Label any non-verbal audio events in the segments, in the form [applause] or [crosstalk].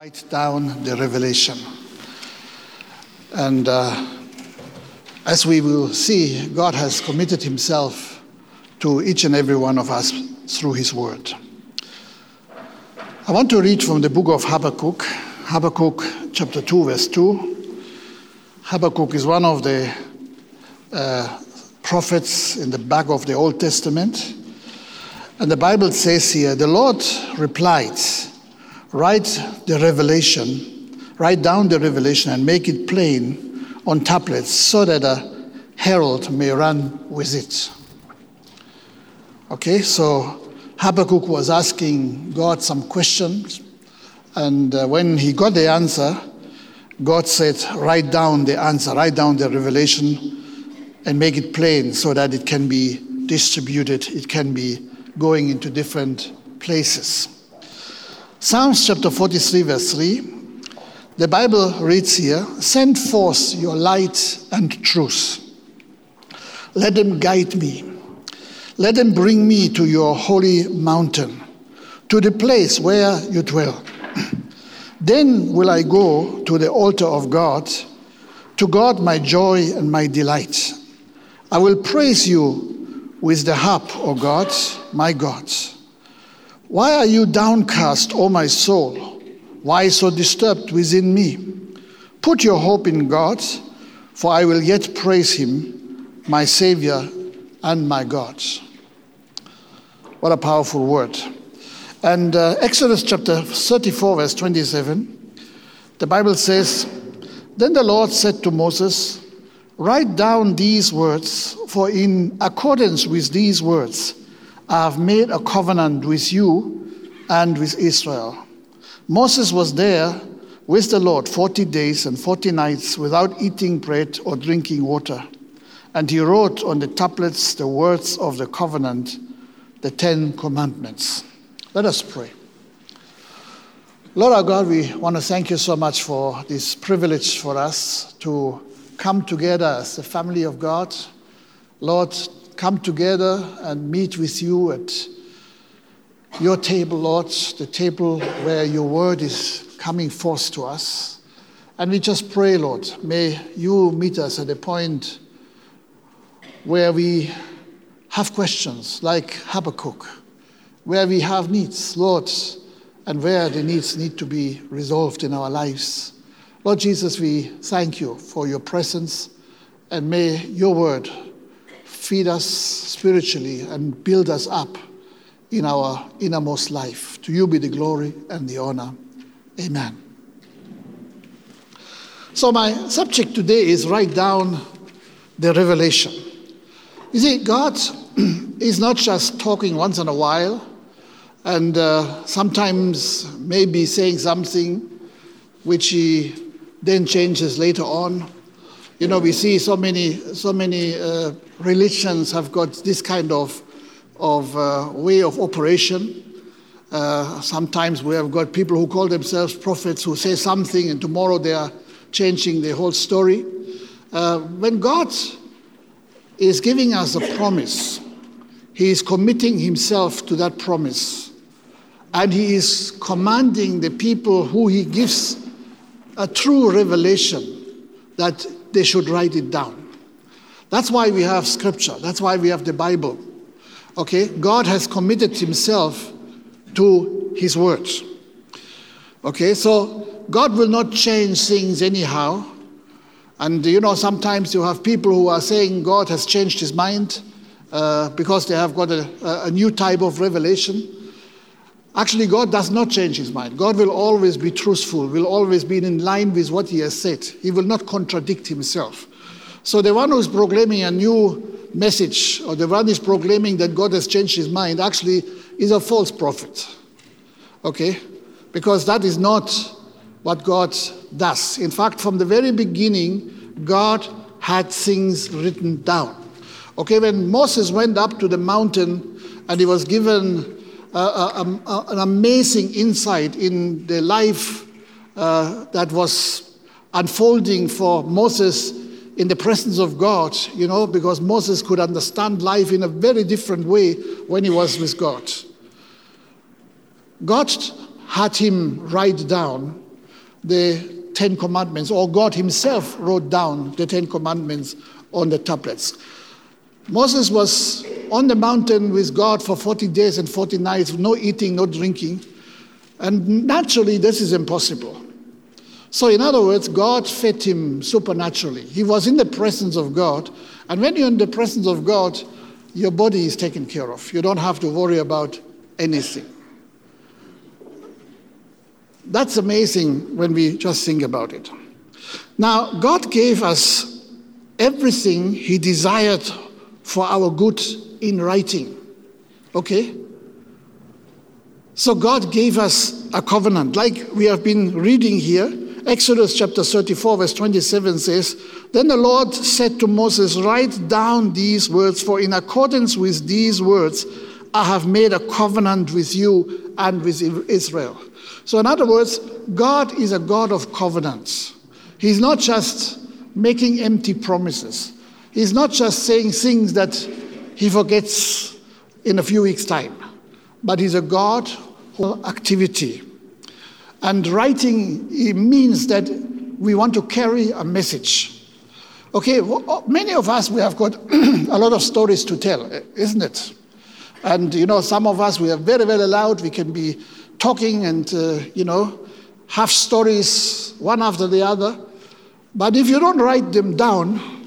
write down the revelation. And uh, as we will see, God has committed Himself to each and every one of us through His Word. I want to read from the book of Habakkuk, Habakkuk chapter 2, verse 2. Habakkuk is one of the uh, prophets in the back of the Old Testament. And the Bible says here, the Lord replied, Write the revelation, write down the revelation and make it plain on tablets so that a herald may run with it. Okay, so Habakkuk was asking God some questions, and uh, when he got the answer, God said, Write down the answer, write down the revelation, and make it plain so that it can be distributed, it can be going into different places. Psalms chapter 43, verse 3, the Bible reads here Send forth your light and truth. Let them guide me. Let them bring me to your holy mountain, to the place where you dwell. [clears throat] then will I go to the altar of God, to God my joy and my delight. I will praise you with the harp, O God, my God. Why are you downcast, O my soul? Why so disturbed within me? Put your hope in God, for I will yet praise him, my Savior and my God. What a powerful word. And uh, Exodus chapter 34, verse 27, the Bible says, Then the Lord said to Moses, Write down these words, for in accordance with these words, I have made a covenant with you and with Israel. Moses was there with the Lord 40 days and 40 nights without eating bread or drinking water. And he wrote on the tablets the words of the covenant, the Ten Commandments. Let us pray. Lord our God, we want to thank you so much for this privilege for us to come together as the family of God. Lord, come together and meet with you at your table, Lord, the table where your word is coming forth to us. And we just pray, Lord, may you meet us at a point where we have questions like Habakkuk, where we have needs, Lord, and where the needs need to be resolved in our lives. Lord Jesus, we thank you for your presence, and may your word feed us spiritually and build us up in our innermost life. To you be the glory and the honor. Amen. So, my subject today is write down the revelation. You see, God [clears throat] is not just talking once in a while and uh, sometimes maybe saying something which he then changes later on. You know, we see so many, so many uh, religions have got this kind of, of uh, way of operation. Uh, sometimes we have got people who call themselves prophets who say something and tomorrow they are changing the whole story. Uh, when God is giving us a promise, He is committing Himself to that promise. And He is commanding the people who He gives a true revelation that they should write it down. That's why we have scripture. That's why we have the Bible. Okay? God has committed himself to his words. Okay? So God will not change things anyhow. And you know, sometimes you have people who are saying God has changed his mind uh, because they have got a, a new type of revelation. Actually, God does not change his mind. God will always be truthful, will always be in line with what he has said. He will not contradict himself. So, the one who's proclaiming a new message, or the one who's proclaiming that God has changed his mind, actually is a false prophet. Okay? Because that is not what God does. In fact, from the very beginning, God had things written down. Okay, when Moses went up to the mountain and he was given uh, an amazing insight in the life uh, that was unfolding for Moses in the presence of God, you know, because Moses could understand life in a very different way when he was with God. God had him write down the Ten Commandments, or God Himself wrote down the Ten Commandments on the tablets. Moses was on the mountain with God for 40 days and 40 nights, no eating, no drinking. And naturally, this is impossible. So, in other words, God fed him supernaturally. He was in the presence of God. And when you're in the presence of God, your body is taken care of. You don't have to worry about anything. That's amazing when we just think about it. Now, God gave us everything He desired for our good in writing. Okay? So God gave us a covenant, like we have been reading here. Exodus chapter 34, verse 27 says, Then the Lord said to Moses, Write down these words, for in accordance with these words, I have made a covenant with you and with Israel. So, in other words, God is a God of covenants. He's not just making empty promises. He's not just saying things that he forgets in a few weeks' time, but he's a God of activity. And writing it means that we want to carry a message. Okay, well, many of us, we have got [clears throat] a lot of stories to tell, isn't it? And, you know, some of us, we are very, very loud. We can be talking and, uh, you know, have stories one after the other. But if you don't write them down,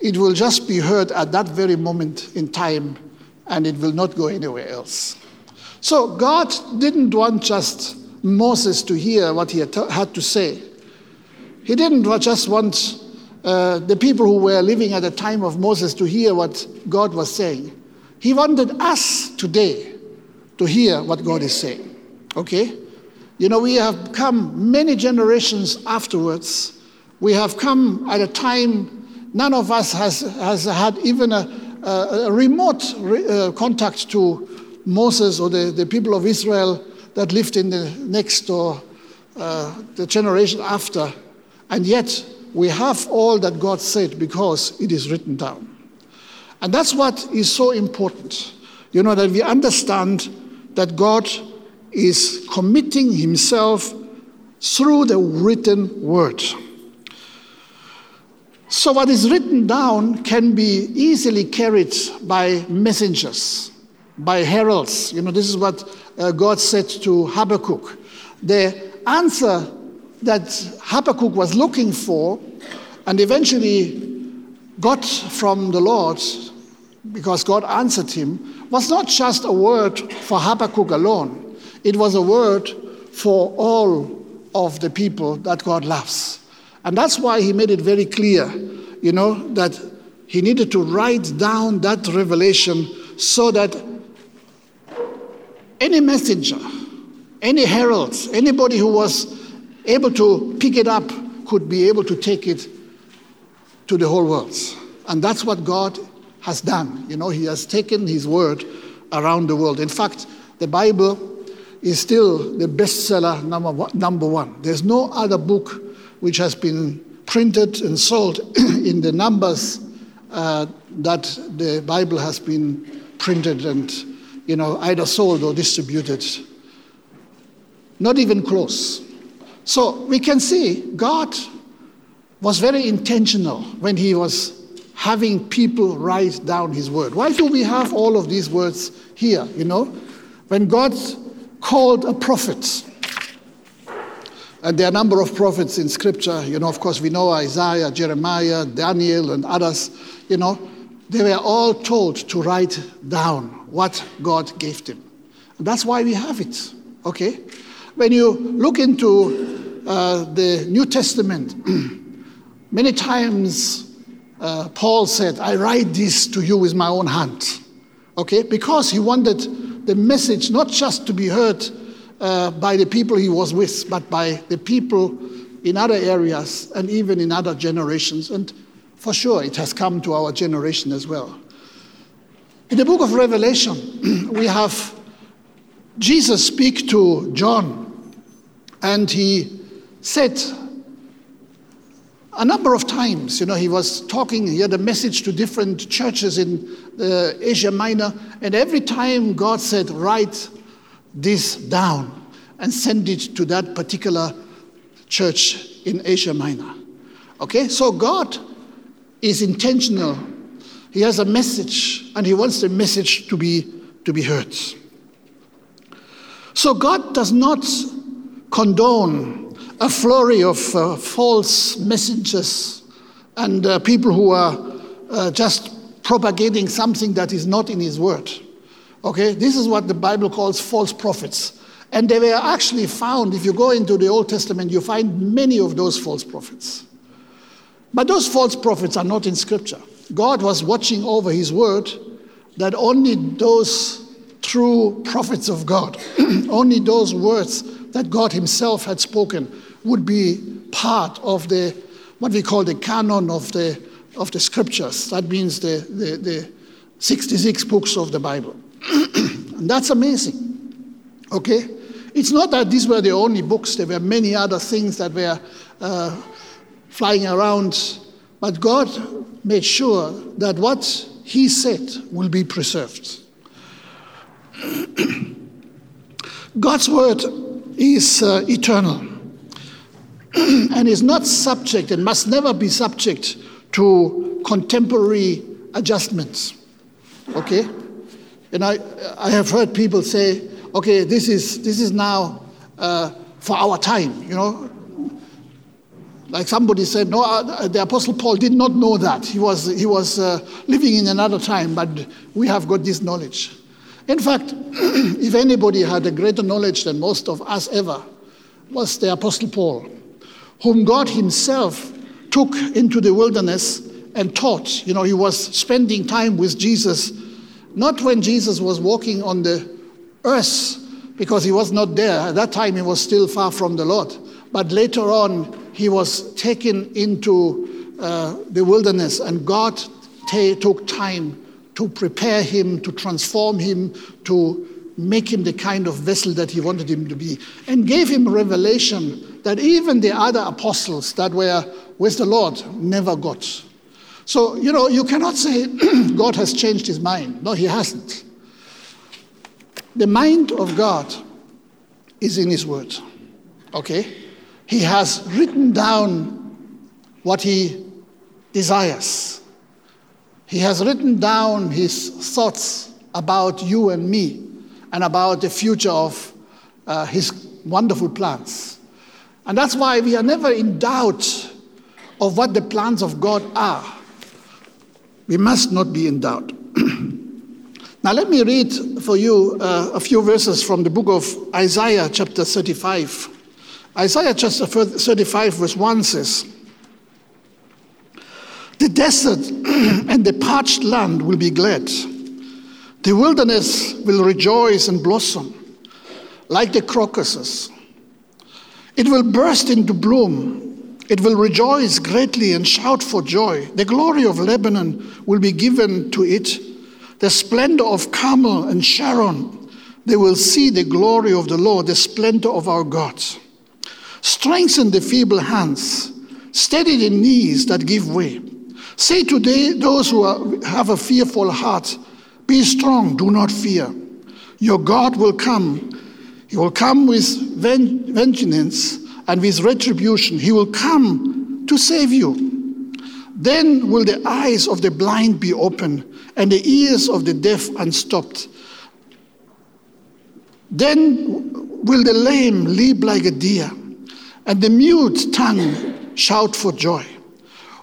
it will just be heard at that very moment in time and it will not go anywhere else. So God didn't want just Moses to hear what he had to say. He didn't just want uh, the people who were living at the time of Moses to hear what God was saying. He wanted us today to hear what God is saying. Okay? You know, we have come many generations afterwards. We have come at a time None of us has, has had even a, a, remote re, uh, contact to Moses or the, the people of Israel that lived in the next or uh, the generation after. And yet, we have all that God said because it is written down. And that's what is so important. You know, that we understand that God is committing Himself through the written word. So, what is written down can be easily carried by messengers, by heralds. You know, this is what uh, God said to Habakkuk. The answer that Habakkuk was looking for and eventually got from the Lord, because God answered him, was not just a word for Habakkuk alone, it was a word for all of the people that God loves. And that's why he made it very clear, you know, that he needed to write down that revelation so that any messenger, any herald, anybody who was able to pick it up could be able to take it to the whole world. And that's what God has done. You know, He has taken His word around the world. In fact, the Bible is still the bestseller number one, number one. There's no other book which has been printed and sold [clears throat] in the numbers uh, that the Bible has been printed and you know either sold or distributed. Not even close. So we can see God was very intentional when he was having people write down his word. Why do we have all of these words here? You know, when God called a prophet, and there are a number of prophets in scripture. You know, of course, we know Isaiah, Jeremiah, Daniel, and others. You know, they were all told to write down what God gave them. And that's why we have it. Okay? When you look into uh, the New Testament, [clears throat] many times uh, Paul said, I write this to you with my own hand. Okay? Because he wanted the message not just to be heard uh, by the people he was with, but by the people in other areas and even in other generations. And for sure, it has come to our generation as well. In the book of Revelation, [clears throat] we have Jesus speak to John, and he said a number of times, you know, he was talking, he had a message to different churches in uh, Asia Minor, and every time God said, Write this down and send it to that particular church in Asia Minor. Okay, so God is intentional. He has a message and he wants the message to be, to be heard. So God does not condone a flurry of uh, false messengers and uh, people who are uh, just propagating something that is not in his word. Okay, this is what the Bible calls false prophets. And they were actually found, if you go into the Old Testament, you find many of those false prophets. But those false prophets are not in Scripture. God was watching over His word that only those true prophets of God, [clears throat] only those words that God Himself had spoken, would be part of the what we call the canon of the of the scriptures. That means the, the, the 66 books of the Bible. And [clears throat] that's amazing. Okay? It's not that these were the only books, there were many other things that were uh, flying around, but God made sure that what He said will be preserved. [clears throat] God's word is uh, eternal [clears throat] and is not subject and must never be subject to contemporary adjustments. Okay? And I, I have heard people say, okay, this is, this is now uh, for our time, you know. Like somebody said, no, uh, the Apostle Paul did not know that. He was, he was uh, living in another time, but we have got this knowledge. In fact, [clears throat] if anybody had a greater knowledge than most of us ever, was the Apostle Paul, whom God Himself took into the wilderness and taught. You know, he was spending time with Jesus, not when Jesus was walking on the earth, because he was not there. At that time, he was still far from the Lord. But later on, he was taken into uh, the wilderness, and God t- took time to prepare him, to transform him, to make him the kind of vessel that he wanted him to be, and gave him revelation that even the other apostles that were with the Lord never got. So, you know, you cannot say [clears throat] God has changed his mind. No, he hasn't. The mind of God is in his word. Okay? He has written down what he desires. He has written down his thoughts about you and me and about the future of uh, his wonderful plans. And that's why we are never in doubt of what the plans of God are. We must not be in doubt. [clears throat] now, let me read for you uh, a few verses from the book of Isaiah, chapter 35. Isaiah chapter 35, verse 1 says, The desert [clears throat] and the parched land will be glad. The wilderness will rejoice and blossom like the crocuses. It will burst into bloom it will rejoice greatly and shout for joy. The glory of Lebanon will be given to it, the splendor of Carmel and Sharon. They will see the glory of the Lord, the splendor of our God. Strengthen the feeble hands, steady the knees that give way. Say today, those who are, have a fearful heart, be strong, do not fear. Your God will come. He will come with vengeance and with retribution. He will come to save you. Then will the eyes of the blind be opened and the ears of the deaf unstopped. Then will the lame leap like a deer and the mute tongue shout for joy.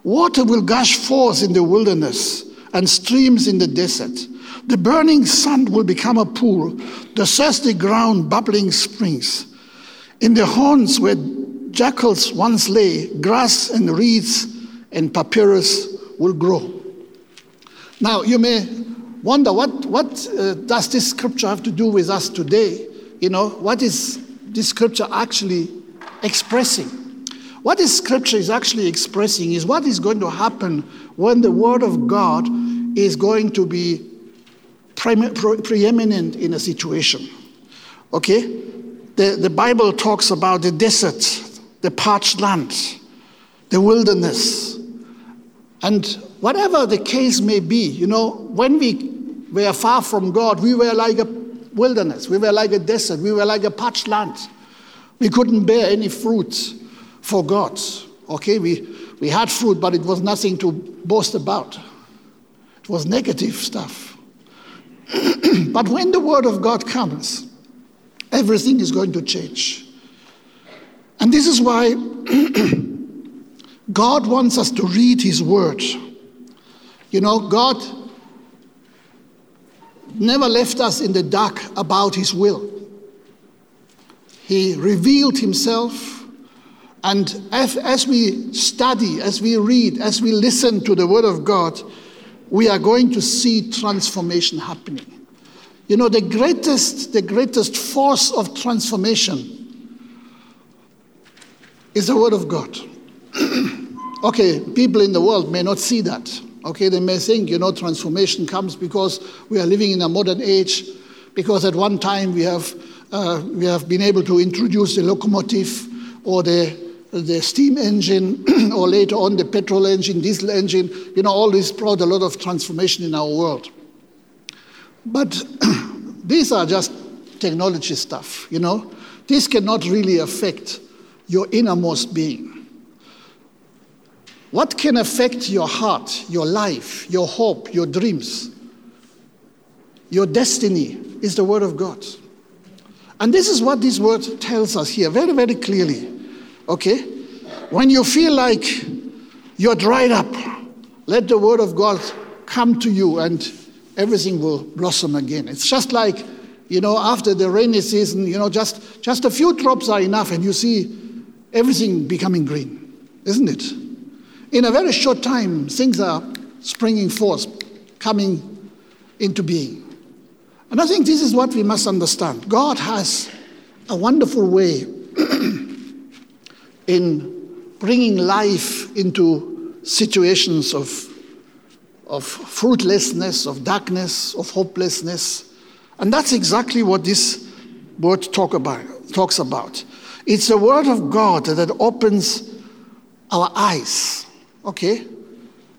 Water will gush forth in the wilderness and streams in the desert. The burning sun will become a pool, the thirsty ground bubbling springs. In the horns where jackals once lay, grass and reeds and papyrus will grow. Now, you may wonder what, what uh, does this scripture have to do with us today? You know, what is this scripture actually expressing? What this scripture is actually expressing is what is going to happen when the word of God is going to be pre- preeminent in a situation. Okay? The, the Bible talks about the desert, the parched land, the wilderness. And whatever the case may be, you know, when we were far from God, we were like a wilderness, we were like a desert, we were like a parched land. We couldn't bear any fruit for God. Okay, we, we had fruit, but it was nothing to boast about. It was negative stuff. [clears throat] but when the Word of God comes, everything is going to change. And this is why [clears throat] God wants us to read His Word. You know, God never left us in the dark about His will. He revealed Himself. And as, as, we study, as we read, as we listen to the Word of God, we are going to see transformation happening. You know, the greatest, the greatest force of transformation is the Word of God. [clears throat] okay, people in the world may not see that. Okay, they may think, you know, transformation comes because we are living in a modern age, because at one time we have, uh, we have been able to introduce the locomotive or the, the steam engine, [clears throat] or later on the petrol engine, diesel engine. You know, all this brought a lot of transformation in our world. But [clears throat] these are just technology stuff, you know. This cannot really affect your innermost being. What can affect your heart, your life, your hope, your dreams, your destiny is the Word of God. And this is what this word tells us here very, very clearly. Okay? When you feel like you're dried up, let the Word of God come to you and everything will blossom again. It's just like, you know, after the rainy season, you know, just, just a few drops are enough and you see everything becoming green, isn't it? In a very short time, things are springing forth, coming into being. And I think this is what we must understand. God has a wonderful way [clears throat] in bringing life into situations of, of fruitlessness, of darkness, of hopelessness. And that's exactly what this word talk about, talks about. It's the word of God that opens our eyes Okay?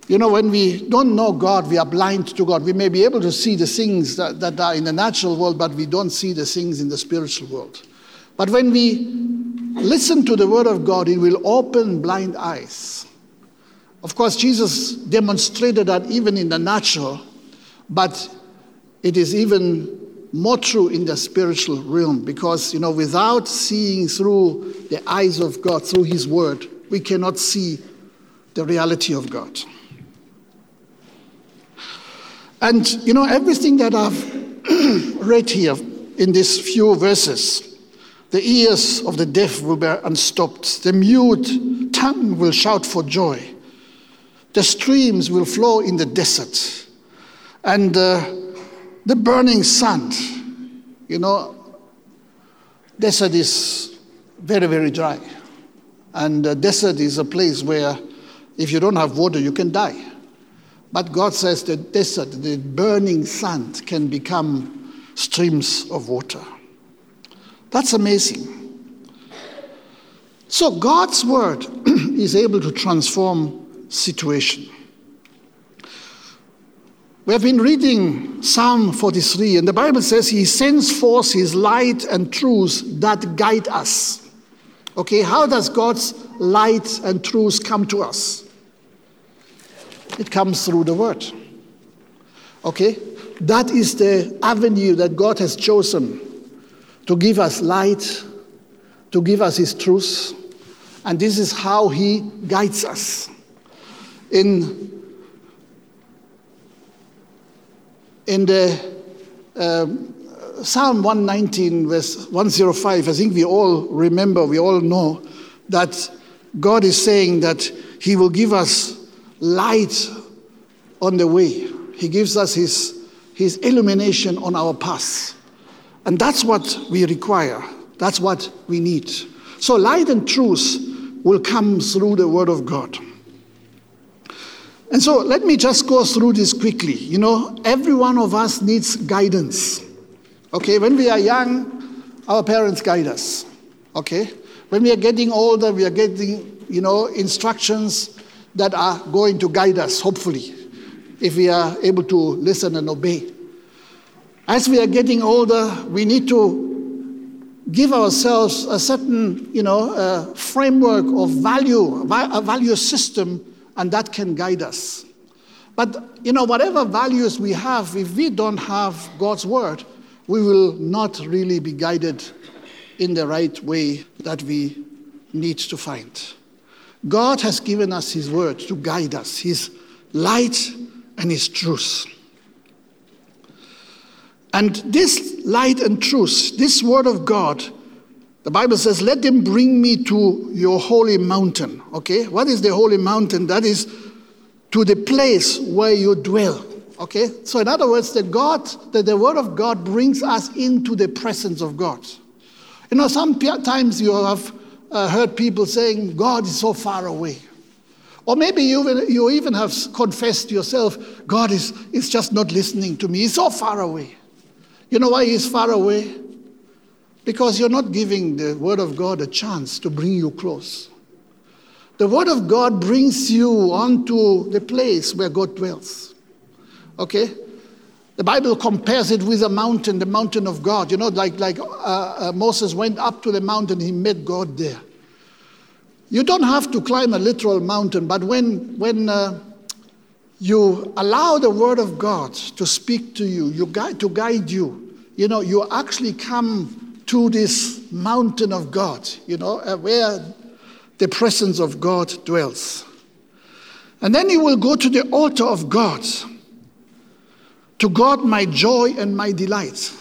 You know, when we don't know God, we are blind to God. We may be able to see the things that, that are in the natural world, but we don't see the things in the spiritual world. But when we listen to the Word of God, it will open blind eyes. Of course, Jesus demonstrated that even in the natural, but it is even more true in the spiritual realm because, you know, without seeing through the eyes of God, through His Word, we cannot see the reality of God. And you know, everything that I've [clears throat] read here in these few verses, the ears of the deaf will be unstopped, the mute tongue will shout for joy, the streams will flow in the desert, and uh, the burning sand. You know, desert is very, very dry. And the desert is a place where if you don't have water, you can die. But God says the desert, the burning sand, can become streams of water. That's amazing. So God's word [clears throat] is able to transform situation. We have been reading Psalm 43, and the Bible says He sends forth His light and truth that guide us. Okay, how does God's light and truth come to us? It comes through the word. Okay? That is the avenue that God has chosen to give us light, to give us His truth. And this is how He guides us. In, in the um, Psalm 119, verse 105, I think we all remember, we all know that God is saying that He will give us light on the way. He gives us his, his illumination on our path. And that's what we require. That's what we need. So light and truth will come through the Word of God. And so let me just go through this quickly. You know, every one of us needs guidance. Okay, when we are young, our parents guide us. Okay? When we are getting older, we are getting, you know, instructions that are going to guide us, hopefully, if we are able to listen and obey. As we are getting older, we need to give ourselves a certain, you know, uh, framework of value, a value system, and that can guide us. But, you know, whatever values we have, if we don't have God's word, we will not really be guided in the right way that we need to find. God has given us His word to guide us, His light and His truth. And this light and truth, this word of God, the Bible says, let them bring me to your holy mountain. Okay? What is the holy mountain? That is to the place where you dwell. Okay? So, in other words, the God, that the word of God brings us into the presence of God. You know, sometimes you have uh, heard people saying, God is so far away. Or maybe you, you even have confessed yourself, God is, is just not listening to me. He's so far away. You know why he's far away? Because you're not giving the Word of God a chance to bring you close. The Word of God brings you onto the place where God dwells. Okay? The Bible compares it with a mountain, the mountain of God. You know, like, like uh, uh, Moses went up to the mountain, he met God there. You don't have to climb a literal mountain, but when, when uh, you allow the Word of God to speak to you, you guide, to guide you, you know, you actually come to this mountain of God, you know, uh, where the presence of God dwells. And then you will go to the altar of God, to God, my joy and my delight.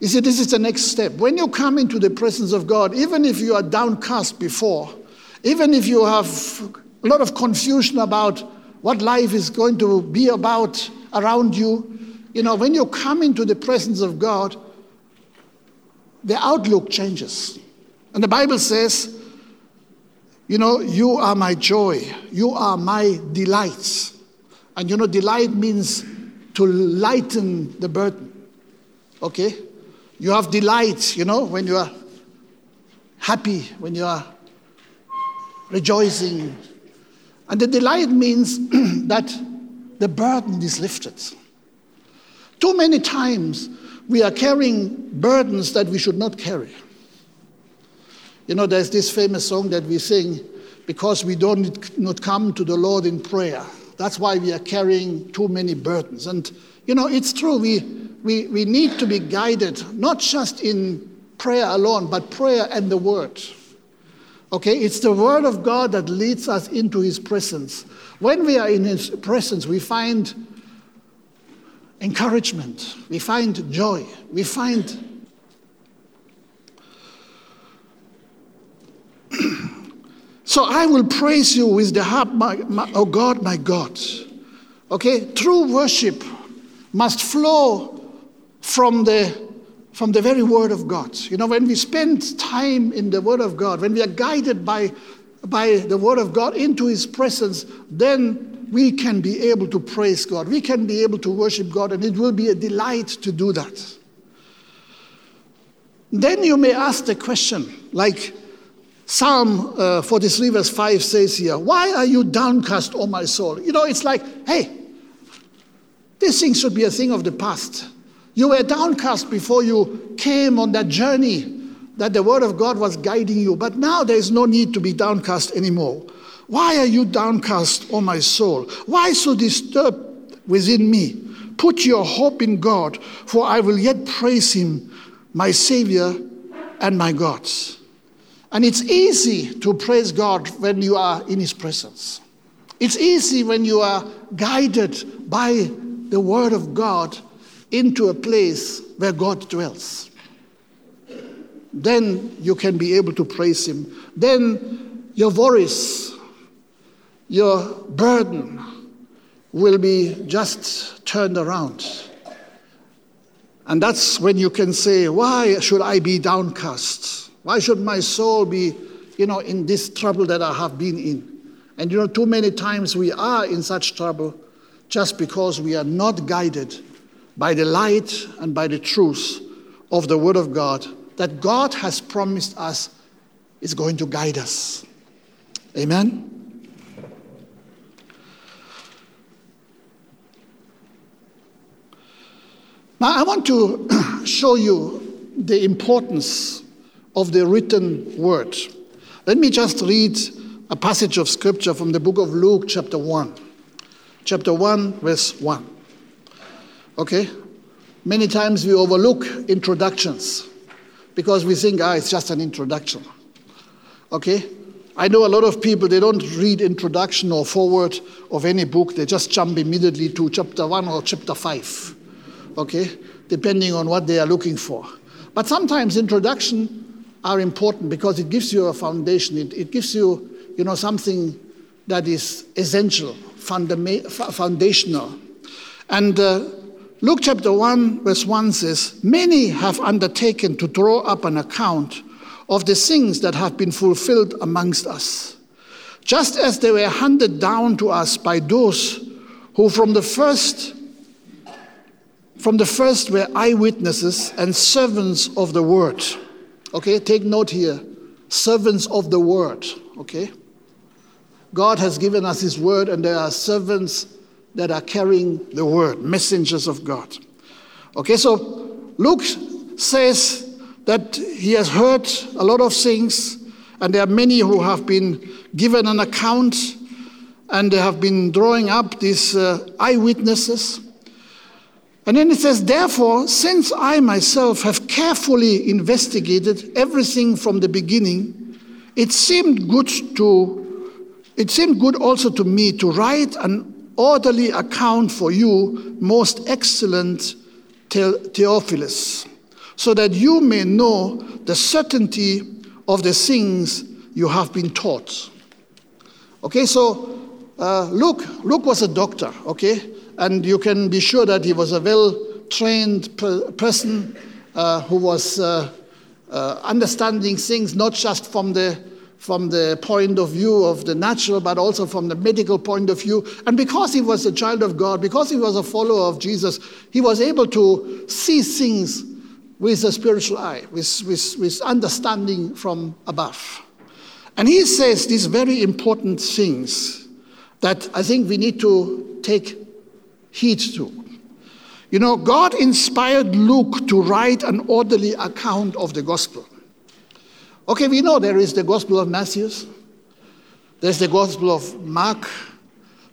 You see, this is the next step. When you come into the presence of God, even if you are downcast before, even if you have a lot of confusion about what life is going to be about around you. You know, when you come into the presence of God, the outlook changes. And the Bible says, you know, you are my joy, you are my delights. And you know, delight means to lighten the burden. Okay? You have delight, you know, when you are happy, when you are rejoicing, and the delight means [clears throat] that the burden is lifted. Too many times we are carrying burdens that we should not carry. You know, there's this famous song that we sing because we don't not come to the Lord in prayer. That's why we are carrying too many burdens. And, you know, it's true. We, we, we need to be guided, not just in prayer alone, but prayer and the Word. Okay, it's the Word of God that leads us into His presence. When we are in His presence, we find encouragement, we find joy, we find [clears throat] so I will praise you with the harp, my, my, oh God, my God. Okay, true worship must flow from the from the very Word of God. You know, when we spend time in the Word of God, when we are guided by, by the Word of God into His presence, then we can be able to praise God. We can be able to worship God, and it will be a delight to do that. Then you may ask the question, like Psalm uh, 43, verse 5 says here, Why are you downcast, O my soul? You know, it's like, hey, this thing should be a thing of the past. You were downcast before you came on that journey that the Word of God was guiding you. But now there is no need to be downcast anymore. Why are you downcast, O my soul? Why so disturbed within me? Put your hope in God, for I will yet praise Him, my Savior and my God. And it's easy to praise God when you are in His presence. It's easy when you are guided by the Word of God into a place where God dwells. Then you can be able to praise Him. Then your worries, your burden will be just turned around. And that's when you can say, Why should I be downcast? Why should my soul be, you know, in this trouble that I have been in? And you know, too many times we are in such trouble just because we are not guided by the light and by the truth of the Word of God that God has promised us is going to guide us. Amen? Now, I want to [clears throat] show you the importance of the written word. Let me just read a passage of scripture from the book of Luke, chapter 1. Chapter 1, verse 1. Okay? Many times we overlook introductions because we think, ah, it's just an introduction. Okay? I know a lot of people, they don't read introduction or forward of any book, they just jump immediately to chapter 1 or chapter 5. Okay? Depending on what they are looking for. But sometimes introduction are important because it gives you a foundation. It, it gives you, you know, something that is essential, fundama- foundational. And uh, Luke chapter 1, verse 1 says, Many have undertaken to draw up an account of the things that have been fulfilled amongst us, just as they were handed down to us by those who from the first from the first were eyewitnesses and servants of the word. Okay, take note here. Servants of the word. Okay? God has given us his word, and there are servants that are carrying the word, messengers of God. Okay, so Luke says that he has heard a lot of things, and there are many who have been given an account, and they have been drawing up these uh, eyewitnesses. And then it says, Therefore, since I myself have carefully investigated everything from the beginning, it seemed good to it seemed good also to me to write an orderly account for you, most excellent Theophilus so that you may know the certainty of the things you have been taught. Okay, so uh, Luke, Luke was a doctor, okay, and you can be sure that he was a well trained per- person uh, who was uh, uh, understanding things not just from the from the point of view of the natural, but also from the medical point of view. And because he was a child of God, because he was a follower of Jesus, he was able to see things with a spiritual eye, with, with, with understanding from above. And he says these very important things that I think we need to take heed to. You know, God inspired Luke to write an orderly account of the gospel. Okay, we know there is the gospel of Matthew, there's the gospel of Mark,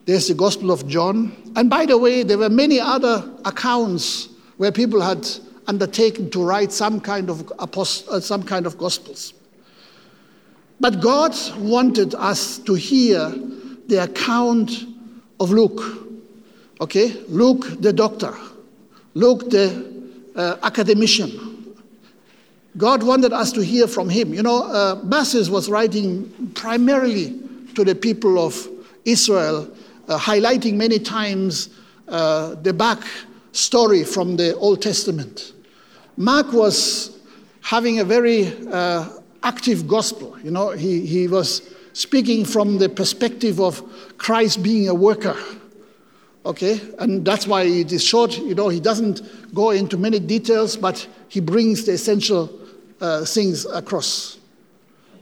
there's the gospel of John. And by the way, there were many other accounts where people had undertaken to write some kind of, apost- uh, some kind of gospels. But God wanted us to hear the account of Luke. Okay? Luke the doctor, Luke the uh, academician. God wanted us to hear from him. You know, uh, was writing primarily to the people of Israel, uh, highlighting many times uh, the back story from the Old Testament. Mark was having a very uh, active gospel. You know, he, he was speaking from the perspective of Christ being a worker. Okay, and that's why it is short. You know, he doesn't go into many details, but he brings the essential uh, things across.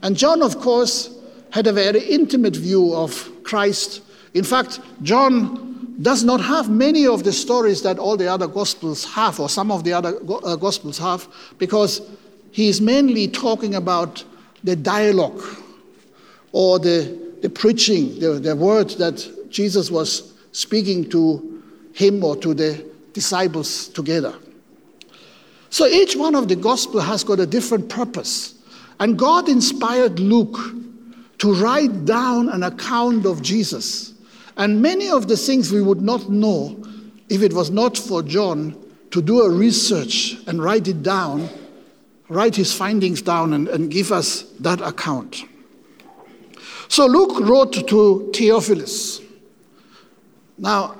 And John, of course, had a very intimate view of Christ. In fact, John does not have many of the stories that all the other Gospels have, or some of the other uh, Gospels have, because he is mainly talking about the dialogue or the, the preaching, the, the word that Jesus was speaking to him or to the disciples together. So each one of the gospel has got a different purpose. And God inspired Luke to write down an account of Jesus and many of the things we would not know if it was not for John to do a research and write it down, write his findings down, and, and give us that account. So Luke wrote to Theophilus. Now,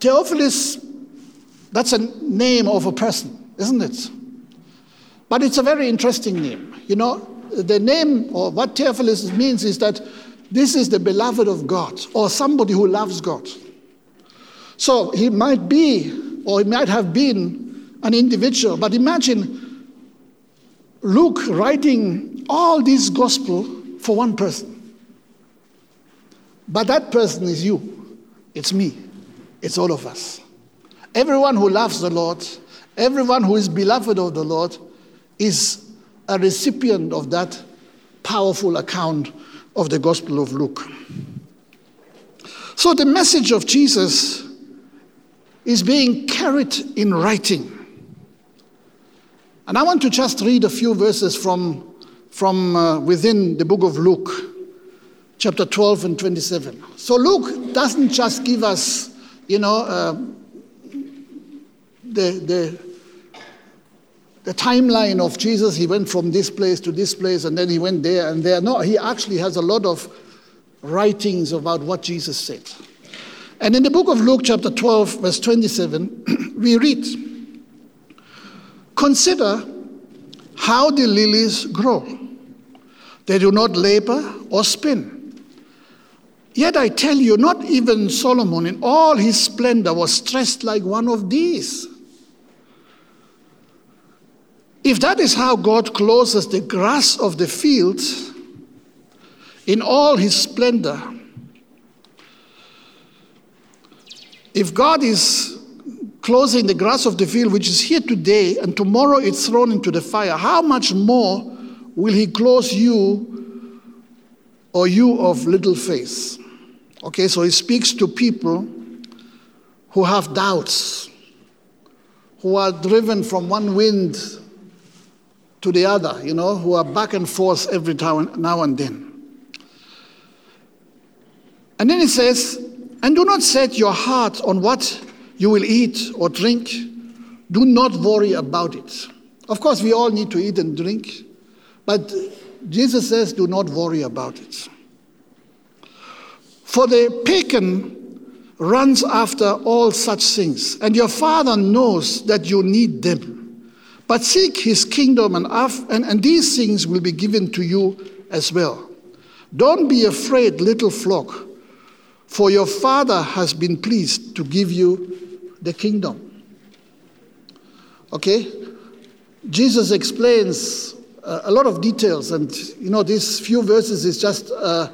Theophilus, that's a name of a person, isn't it? But it's a very interesting name. You know, the name or what Theophilus means is that this is the beloved of God, or somebody who loves God. So he might be, or he might have been, an individual, but imagine Luke writing all this gospel for one person. But that person is you, it's me, it's all of us. Everyone who loves the Lord, everyone who is beloved of the Lord, is a recipient of that powerful account of the Gospel of Luke. So the message of Jesus is being carried in writing. And I want to just read a few verses from, from uh, within the book of Luke, chapter 12 and 27. So Luke doesn't just give us, you know, uh, the, the, the timeline of Jesus. He went from this place to this place and then he went there and there. No, he actually has a lot of writings about what Jesus said. And in the book of Luke, chapter 12, verse 27, [clears throat] we read Consider how the lilies grow. They do not labor or spin. Yet I tell you, not even Solomon in all his splendor was dressed like one of these. If that is how God clothes the grass of the field in all his splendor, if God is closing the grass of the field, which is here today, and tomorrow it's thrown into the fire, how much more will He close you or you of little faith? Okay, so He speaks to people who have doubts, who are driven from one wind to the other, you know, who are back and forth every time, now and then. And then He says, and do not set your heart on what you will eat or drink. Do not worry about it. Of course, we all need to eat and drink, but Jesus says, do not worry about it. For the pagan runs after all such things, and your Father knows that you need them. But seek his kingdom, and, and, and these things will be given to you as well. Don't be afraid, little flock, for your Father has been pleased to give you the kingdom. Okay? Jesus explains uh, a lot of details, and you know, these few verses is just uh,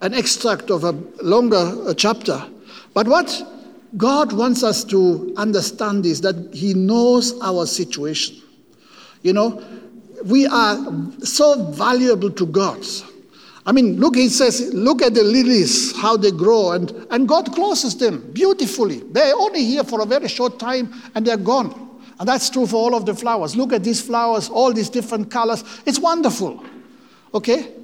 an extract of a longer uh, chapter. But what God wants us to understand is that He knows our situation. You know, we are so valuable to God. I mean, look, he says, look at the lilies, how they grow, and, and God closes them beautifully. They're only here for a very short time and they're gone. And that's true for all of the flowers. Look at these flowers, all these different colors. It's wonderful. Okay?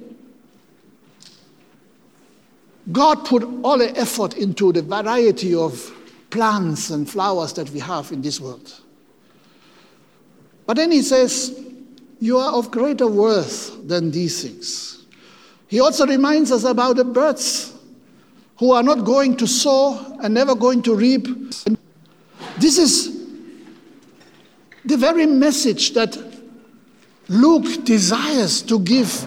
God put all the effort into the variety of plants and flowers that we have in this world. But then he says, You are of greater worth than these things. He also reminds us about the birds who are not going to sow and never going to reap. This is the very message that Luke desires to give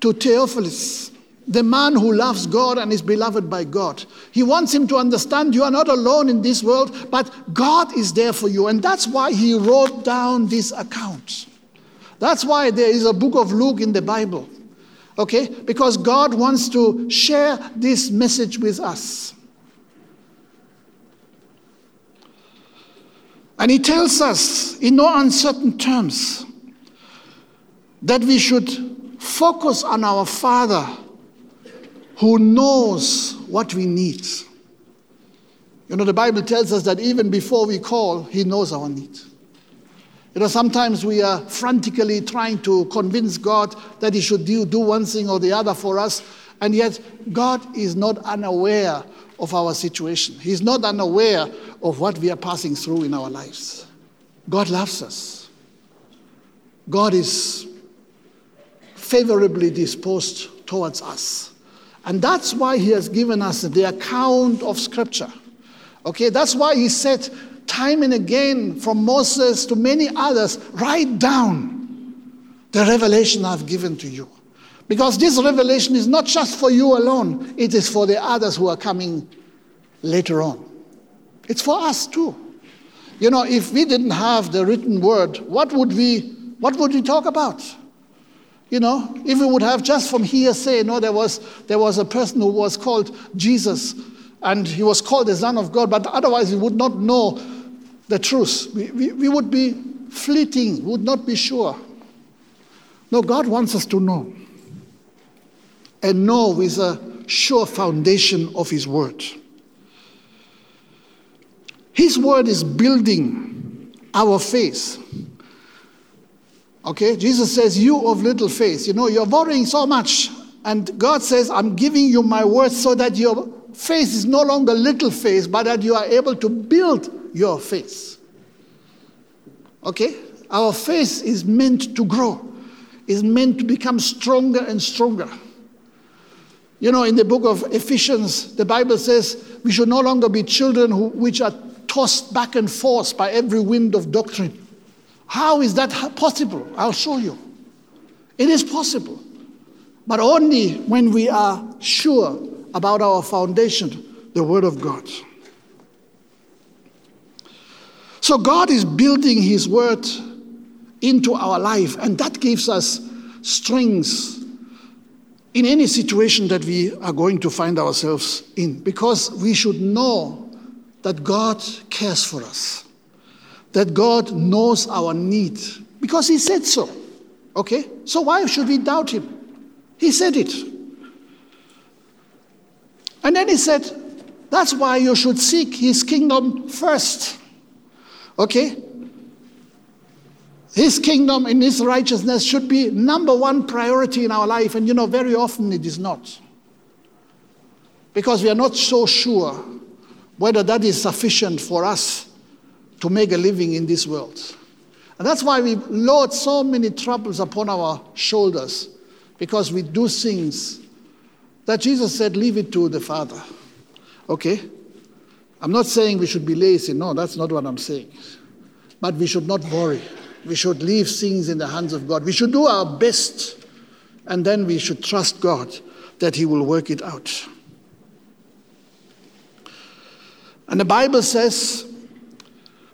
to Theophilus, the man who loves God and is beloved by God. He wants him to understand you are not alone in this world, but God is there for you. And that's why he wrote down this account. That's why there is a book of Luke in the Bible. Okay? Because God wants to share this message with us. And He tells us in no uncertain terms that we should focus on our Father who knows what we need. You know, the Bible tells us that even before we call, He knows our need. You know, sometimes we are frantically trying to convince God that He should do, do one thing or the other for us, and yet God is not unaware of our situation. He's not unaware of what we are passing through in our lives. God loves us. God is favorably disposed towards us. And that's why He has given us the account of Scripture. Okay, that's why He said, time and again from Moses to many others, write down the revelation I've given to you. Because this revelation is not just for you alone, it is for the others who are coming later on. It's for us too. You know, if we didn't have the written word, what would we what would we talk about? You know, if we would have just from hearsay, know, there was there was a person who was called Jesus and he was called the Son of God, but otherwise we would not know the truth. We, we, we would be fleeting, would not be sure. No, God wants us to know. And know with a sure foundation of His Word. His Word is building our faith. Okay? Jesus says, You of little faith. You know, you're worrying so much. And God says, I'm giving you my word so that your faith is no longer little faith, but that you are able to build your faith. Okay? Our faith is meant to grow, is meant to become stronger and stronger. You know, in the book of Ephesians, the Bible says we should no longer be children who, which are tossed back and forth by every wind of doctrine. How is that possible? I'll show you. It is possible, but only when we are sure about our foundation, the Word of God. So God is building His Word into our life, and that gives us strength in any situation that we are going to find ourselves in, because we should know that God cares for us, that God knows our need, because He said so. Okay? So why should we doubt Him? He said it. And then He said, that's why you should seek His kingdom first. Okay? His kingdom and His righteousness should be number one priority in our life. And you know, very often it is not. Because we are not so sure whether that is sufficient for us to make a living in this world. And that's why we load so many troubles upon our shoulders, because we do things that Jesus said, leave it to the Father. Okay? I'm not saying we should be lazy. No, that's not what I'm saying. But we should not worry. We should leave things in the hands of God. We should do our best, and then we should trust God that He will work it out. And the Bible says,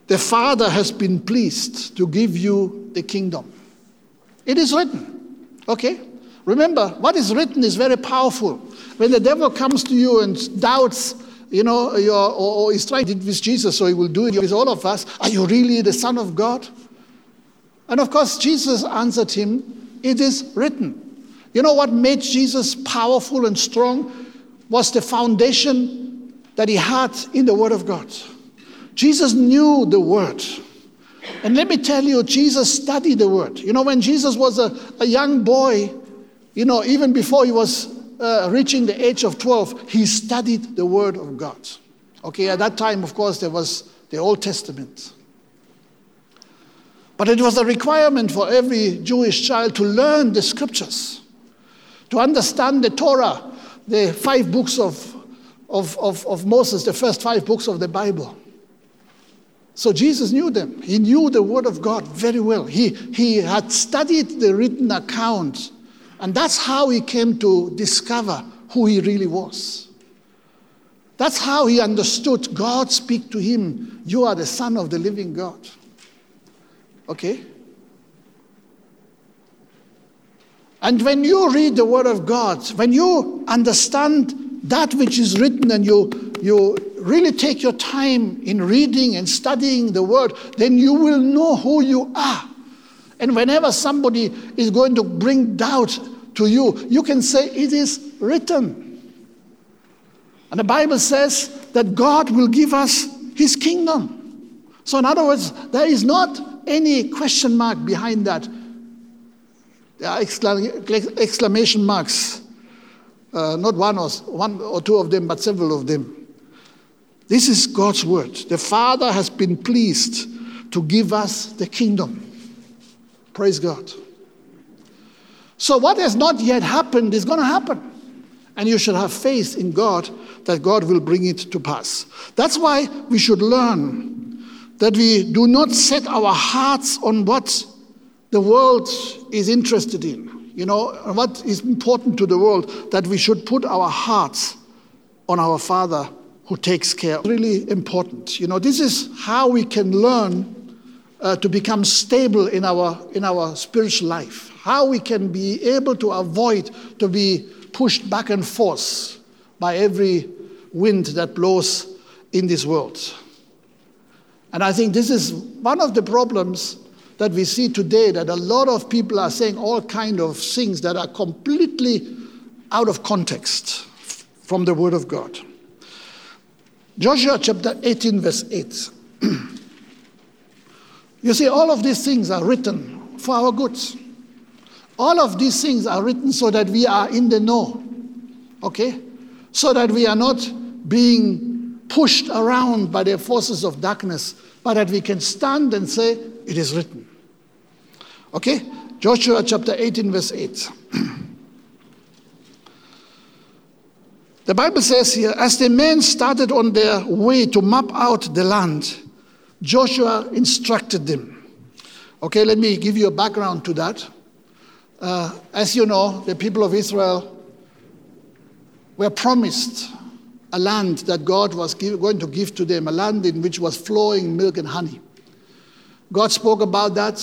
the Father has been pleased to give you the kingdom. It is written. Okay? Remember, what is written is very powerful. When the devil comes to you and doubts you know, or, or he's trying to do it with Jesus, so he will do it with all of us. Are you really the Son of God? And of course, Jesus answered him, It is written. You know what made Jesus powerful and strong? Was the foundation that he had in the Word of God. Jesus knew the Word. And let me tell you, Jesus studied the Word. You know, when Jesus was a, a young boy, you know, even before he was uh, reaching the age of 12, he studied the Word of God. Okay, at that time, of course, there was the Old Testament. But it was a requirement for every Jewish child to learn the scriptures, to understand the Torah, the five books of, of, of, of Moses, the first five books of the Bible. So Jesus knew them. He knew the Word of God very well. He, he had studied the written account and that's how he came to discover who he really was. That's how he understood God speak to him, You are the Son of the living God. Okay? And when you read the Word of God, when you understand that which is written and you, you really take your time in reading and studying the Word, then you will know who you are. And whenever somebody is going to bring doubt to you, you can say, It is written. And the Bible says that God will give us his kingdom. So, in other words, there is not any question mark behind that. Uh, there are exclamation marks. Uh, not one or, one or two of them, but several of them. This is God's word. The Father has been pleased to give us the kingdom. Praise God. So, what has not yet happened is going to happen. And you should have faith in God that God will bring it to pass. That's why we should learn that we do not set our hearts on what the world is interested in, you know, what is important to the world, that we should put our hearts on our Father who takes care. Really important. You know, this is how we can learn uh, to become stable in our, in our spiritual life how we can be able to avoid to be pushed back and forth by every wind that blows in this world. And I think this is one of the problems that we see today that a lot of people are saying all kind of things that are completely out of context from the Word of God. Joshua chapter 18, verse 8. [clears throat] you see, all of these things are written for our goods. All of these things are written so that we are in the know, okay? So that we are not being pushed around by the forces of darkness, but that we can stand and say, It is written. Okay? Joshua chapter 18, verse 8. the Bible says here, as the men started on their way to map out the land, Joshua instructed them. Okay, let me give you a background to that. Uh, as you know, the people of Israel were promised a land that God was give, going to give to them, a land in which was flowing milk and honey. God spoke about that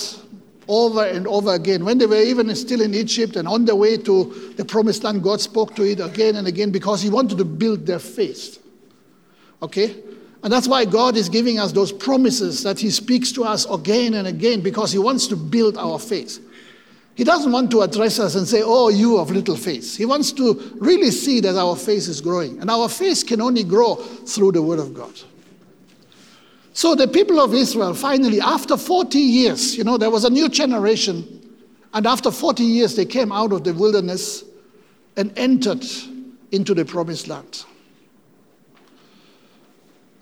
over and over again. When they were even still in Egypt and on their way to the promised land, God spoke to it again and again because He wanted to build their faith. Okay? And that's why God is giving us those promises that He speaks to us again and again because He wants to build our faith. He doesn't want to address us and say, Oh, you of little faith. He wants to really see that our faith is growing. And our faith can only grow through the Word of God. So the people of Israel finally, after 40 years, you know, there was a new generation. And after 40 years, they came out of the wilderness and entered into the promised land.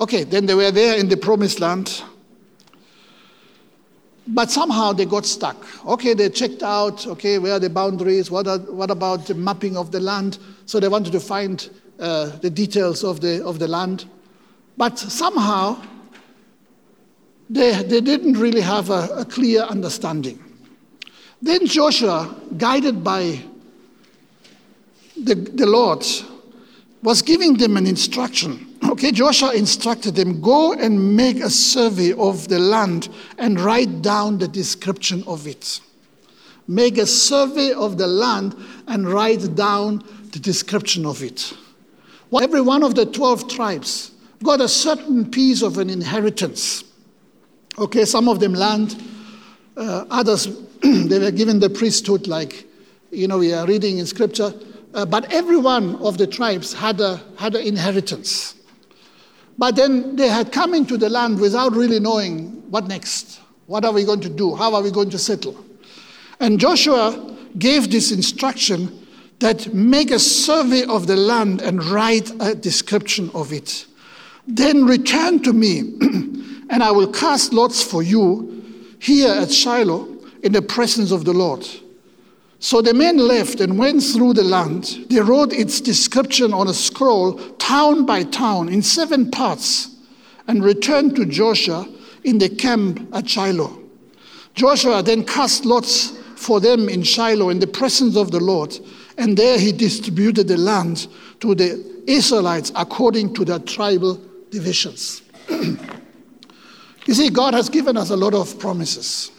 Okay, then they were there in the promised land. But somehow they got stuck. Okay, they checked out, okay, where are the boundaries? What, are, what about the mapping of the land? So they wanted to find uh, the details of the, of the land. But somehow they, they didn't really have a, a clear understanding. Then Joshua, guided by the, the Lord, was giving them an instruction. [laughs] Okay, Joshua instructed them go and make a survey of the land and write down the description of it. Make a survey of the land and write down the description of it. Well, every one of the 12 tribes got a certain piece of an inheritance. Okay, some of them land, uh, others, [clears throat] they were given the priesthood, like, you know, we are reading in scripture uh, but every one of the tribes had, a, had an inheritance. But then they had come into the land without really knowing what next. What are we going to do? How are we going to settle? And Joshua gave this instruction that make a survey of the land and write a description of it. Then return to me, [clears throat] and I will cast lots for you here at Shiloh in the presence of the Lord. So the men left and went through the land. They wrote its description on a scroll, town by town, in seven parts, and returned to Joshua in the camp at Shiloh. Joshua then cast lots for them in Shiloh in the presence of the Lord, and there he distributed the land to the Israelites according to their tribal divisions. [clears throat] you see, God has given us a lot of promises.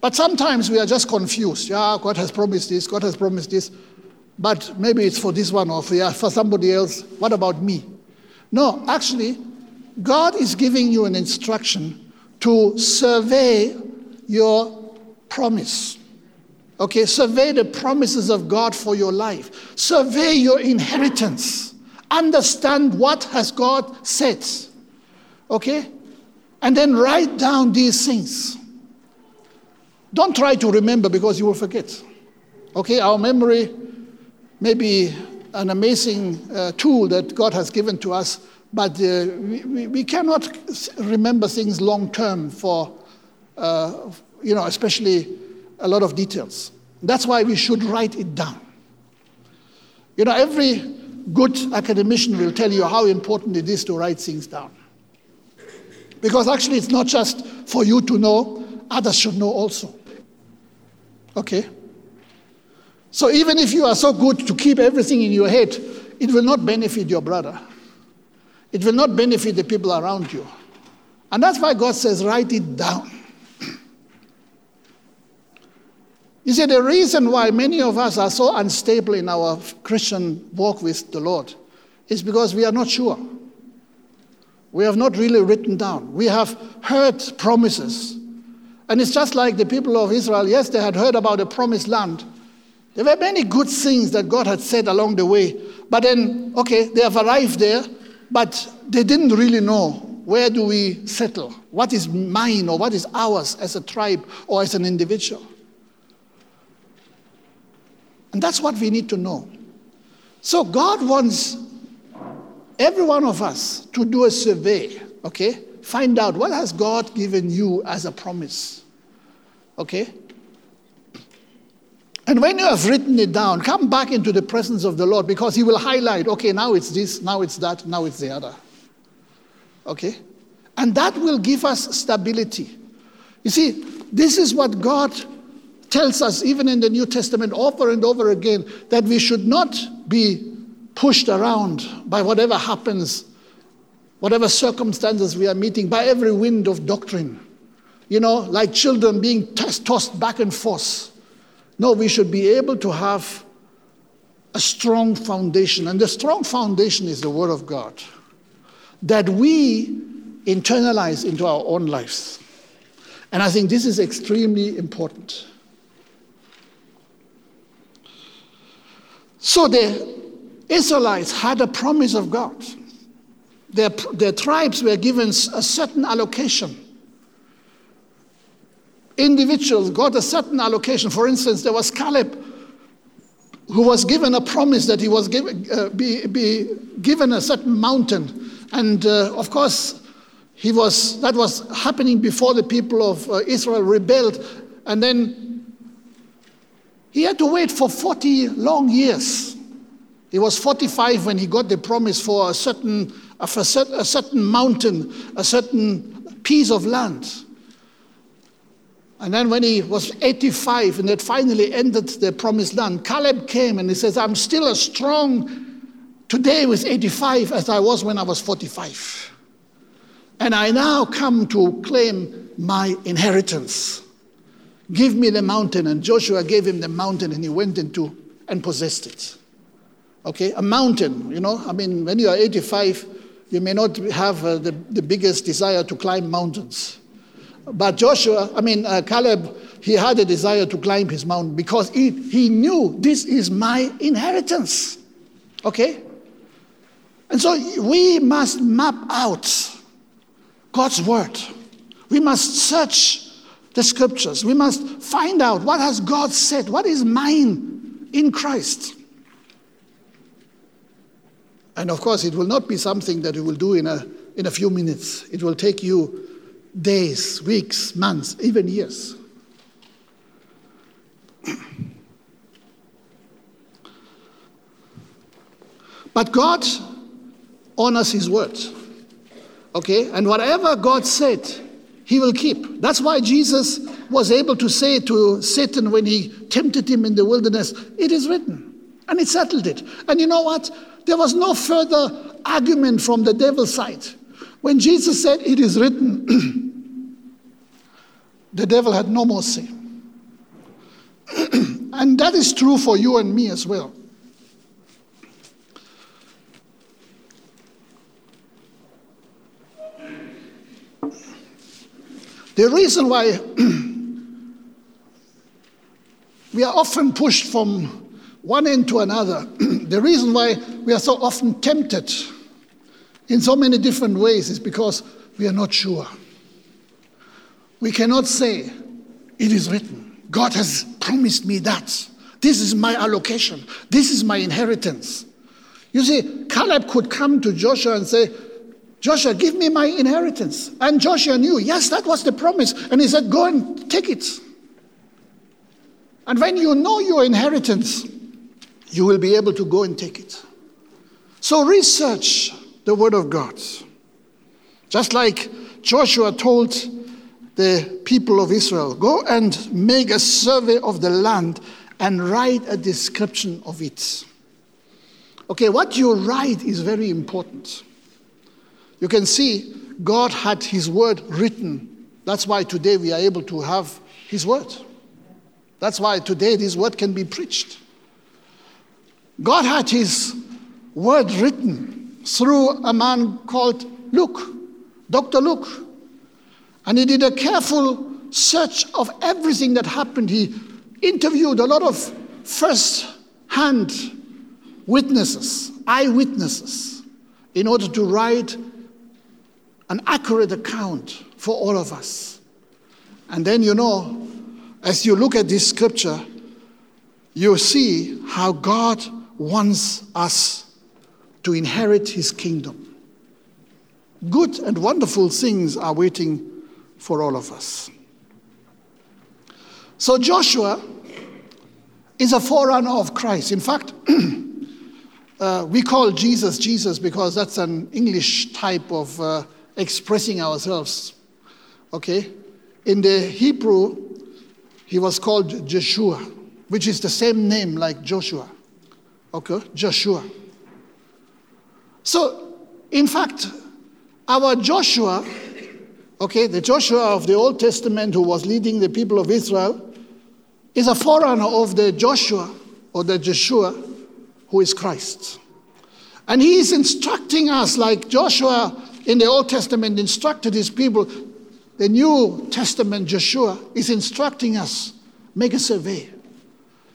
But sometimes we are just confused. Yeah, God has promised this, God has promised this, but maybe it's for this one or for, yeah, for somebody else. What about me? No, actually, God is giving you an instruction to survey your promise. Okay, survey the promises of God for your life. Survey your inheritance. Understand what has God said. Okay? And then write down these things. Don't try to remember because you will forget. Okay, our memory may be an amazing uh, tool that God has given to us, but uh, we, we, cannot remember things long term for, uh, you know, especially a lot of details. That's why we should write it down. You know, every good academician will tell you how important it is to write things down. Because actually, it's not just for you to know, others should know also. Okay? So even if you are so good to keep everything in your head, it will not benefit your brother. It will not benefit the people around you. And that's why God says, write it down. [clears throat] You see, the reason why many of us are so unstable in our Christian walk with the Lord is because we are not sure. We have not really written down. We have heard promises, And it's just like the people of Israel. Yes, they had heard about the promised land. There were many good things that God had said along the way. But then, okay, they have arrived there, but they didn't really know where do we settle? What is mine or what is ours as a tribe or as an individual? And that's what we need to know. So God wants every one of us to do a survey, okay? Find out what has God given you as a promise. Okay? And when you have written it down, come back into the presence of the Lord because He will highlight, okay, now it's this, now it's that, now it's the other. Okay? And that will give us stability. You see, this is what God tells us, even in the New Testament, over and over again, that we should not be pushed around by whatever happens, whatever circumstances we are meeting, by every wind of doctrine. You know, like children being tossed back and forth. No, we should be able to have a strong foundation. And the strong foundation is the Word of God that we internalize into our own lives. And I think this is extremely important. So the Israelites had a promise of God. Their, their tribes were given a certain allocation. Individuals got a certain allocation. For instance, there was Caleb who was given a promise that he was give, uh, be, be given a certain mountain. And uh, of course, he was, that was happening before the people of uh, Israel rebelled. And then he had to wait for 40 long years. He was 45 when he got the promise for a certain, a certain mountain, a certain piece of land. And then when he was 85 and had finally entered the promised land, Caleb came and he says, I'm still as strong today with 85 as I was when I was 45. And I now come to claim my inheritance. Give me the mountain. And Joshua gave him the mountain and he went into and possessed it. Okay, a mountain, you know, I mean, when you are 85, you may not have uh, the, the biggest desire to climb mountains. But Joshua, I mean, uh, Caleb, he had a desire to climb his mountain because he, he knew this is my inheritance. Okay? And so we must map out God's word. We must search the scriptures. We must find out what has God said, what is mine in Christ. And of course, it will not be something that you will do in a, in a few minutes. It will take you days, weeks, months, even years. [clears throat] But God honors His word. Okay? And whatever God said, he will keep. That's why Jesus was able to say to Satan when he tempted him in the wilderness, It is written. And he settled it. And you know what? There was no further argument from the devil's side. When Jesus said, It is written, [clears throat] the devil had no more say. [clears throat] and that is true for you and me as well. The reason why [clears throat] we are often pushed from one end to another, [clears throat] the reason why we are so often tempted in so many different ways is because we are not sure. We cannot say, It is written. God has promised me that. This is my allocation. This is my inheritance. You see, Caleb could come to Joshua and say, Joshua, give me my inheritance. And Joshua knew, yes, that was the promise. And he said, go and take it. And when you know your inheritance, you will be able to go and take it. So research the Word of God. Just like Joshua told the people of Israel, go and make a survey of the land and write a description of it. Okay, what you write is very important. You can see God had His word written. That's why today we are able to have His word. That's why today this word can be preached. God had His word written through a man called Luke, Dr. Luke. And he did a careful search of everything that happened. He interviewed a lot of first hand witnesses, eyewitnesses, in order to write an accurate account for all of us. And then, you know, as you look at this scripture, you see how God wants us to inherit his kingdom. Good and wonderful things are waiting for all of us. So, Yeshua is a forerunner of Christ. In fact, [clears throat] uh, we call Jesus Jesus because that's an English type of uh, expressing ourselves. Okay? In the Hebrew, he was called Joshua, which is the same name like Joshua. Okay? Joshua. So, in fact, our Joshua, okay, the Joshua of the Old Testament who was leading the people of Israel, is a forerunner of the Joshua or the Yeshua who is Christ. And he is instructing us, like Joshua in the Old Testament instructed his people, the New Testament Joshua is instructing us make a survey.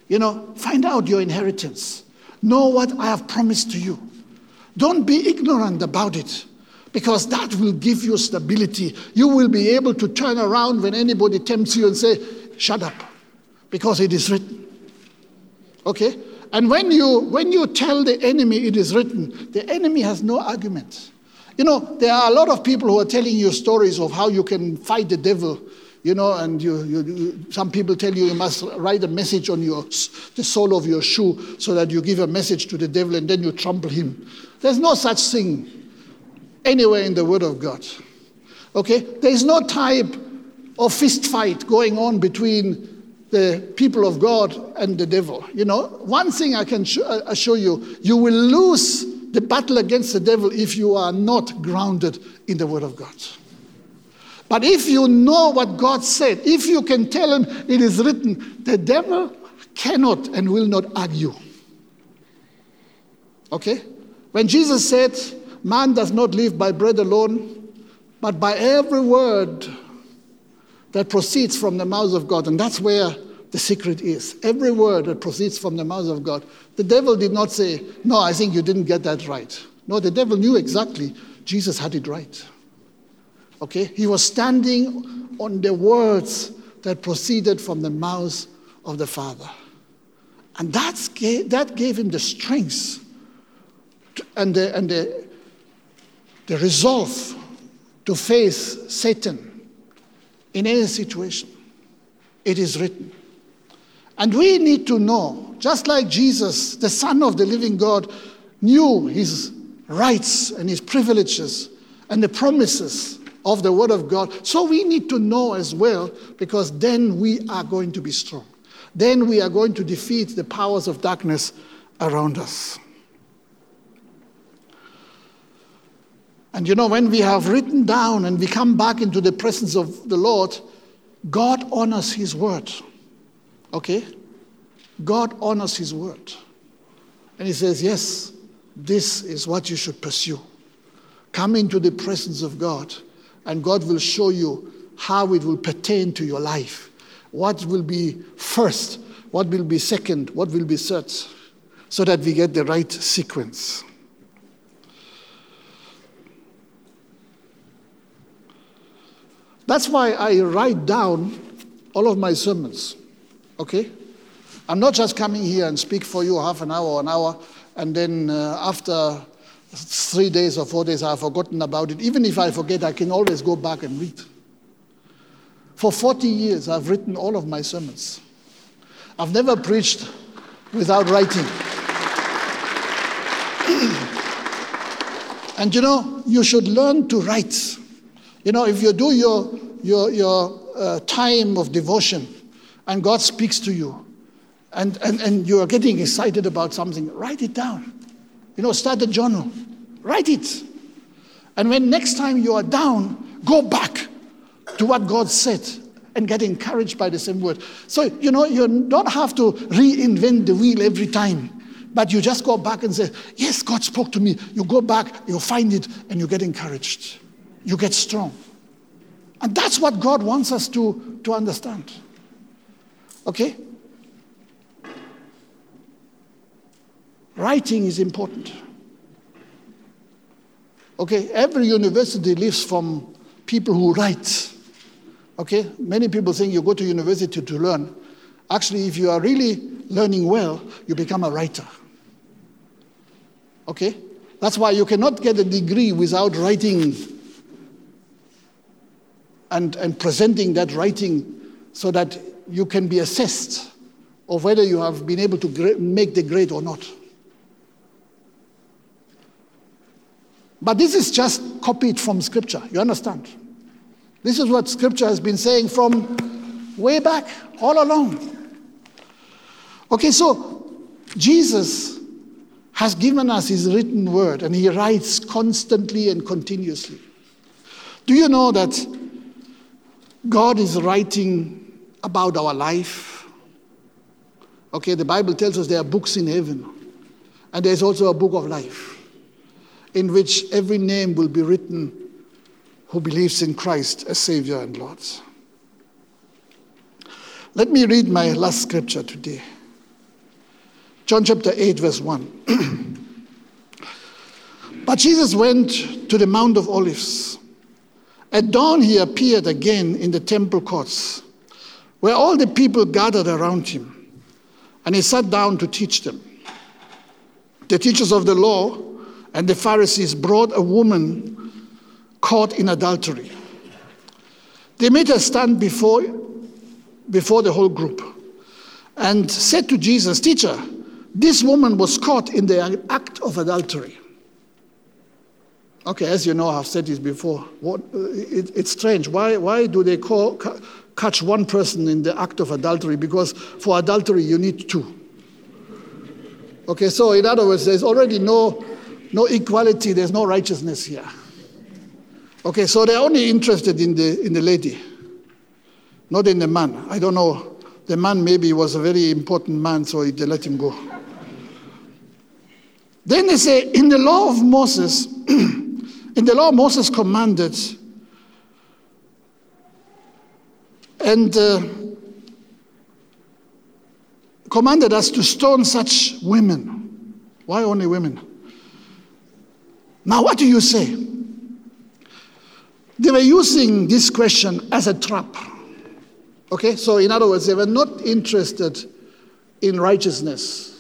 You know, find out your inheritance. Know what I have promised to you. Don't be ignorant about it because that will give you stability. You will be able to turn around when anybody tempts you and say, Shut up because it is written. Okay? And when you, when you tell the enemy it is written, the enemy has no argument. You know, there are a lot of people who are telling you stories of how you can fight the devil, you know, and you, you, you, some people tell you you must write a message on your, the sole of your shoe so that you give a message to the devil and then you trample him. There's no such thing anywhere in the Word of God. Okay? There is no type of fist fight going on between the people of God and the devil. You know, one thing I can uh, assure you, you will lose the battle against the devil if you are not grounded in the Word of God. But if you know what God said, if you can tell him it is written, the devil cannot and will not argue. Okay? When Jesus said, Man does not live by bread alone, but by every word that proceeds from the mouth of God. And that's where the secret is. Every word that proceeds from the mouth of God. The devil did not say, No, I think you didn't get that right. No, the devil knew exactly Jesus had it right. Okay? He was standing on the words that proceeded from the mouth of the Father. And that's that gave him the strength and, the, and the, the resolve to face Satan in any situation. It is written. And we need to know, just like Jesus, the Son of the living God, knew his rights and his privileges and the promises of the Word of God, so we need to know as well, because then we are going to be strong. Then we are going to defeat the powers of darkness around us. And you know, when we have written down and we come back into the presence of the Lord, God honors His word. Okay? God honors his word. And he says, Yes, this is what you should pursue. Come into the presence of God, and God will show you how it will pertain to your life. What will be first, what will be second, what will be third, so that we get the right sequence. That's why I write down all of my sermons. Okay? I'm not just coming here and speak for you half an hour an hour, and then uh, after three days or four days I've forgotten about it. Even if I forget, I can always go back and read. For 40 years, I've written all of my sermons. I've never preached without writing. [clears throat] and you know, you should learn to write. You know, if you do your, your, your uh, time of devotion, and God speaks to you and, and, and you are getting excited about something, write it down. You know, start a journal, write it. And when next time you are down, go back to what God said and get encouraged by the same word. So, you know, you don't have to reinvent the wheel every time, but you just go back and say, Yes, God spoke to me. You go back, you find it, and you get encouraged. You get strong. And that's what God wants us to, to understand. Okay? Writing is important. Okay, every university lives from people who write. Okay, many people think you go to university to learn. Actually, if you are really learning well, you become a writer. Okay? That's why you cannot get a degree without writing and, and presenting that writing so that you can be assessed of whether you have been able to make the grade or not. But this is just copied from Scripture. You understand? This is what Scripture has been saying from way back, all along. Okay, so Jesus has given us his written word and he writes constantly and continuously. Do you know that God is writing about our life? Okay, the Bible tells us there are books in heaven, and there's also a book of life in which every name will be written who believes in Christ as Savior and Lord. Let me read my last scripture today. John chapter 8, verse 1. [clears throat] but Jesus went to the Mount of Olives. At dawn, he appeared again in the temple courts, where all the people gathered around him, and he sat down to teach them. The teachers of the law and the Pharisees brought a woman caught in adultery. They made her stand before, before the whole group and said to Jesus, Teacher, this woman was caught in the act of adultery. Okay, as you know, I've said this before. What, it, it's strange. Why, why do they call, catch one person in the act of adultery? Because for adultery, you need two. Okay, so in other words, there's already no, no equality, there's no righteousness here. Okay, so they're only interested in the, in the lady, not in the man. I don't know. The man maybe was a very important man, so they let him go. Then they say, in the law of Moses, [clears throat] in the law Moses commanded, and uh, commanded us to stone such women. Why only women? Now, what do you say? They were using this question as a trap. Okay, so in other words, they were not interested in righteousness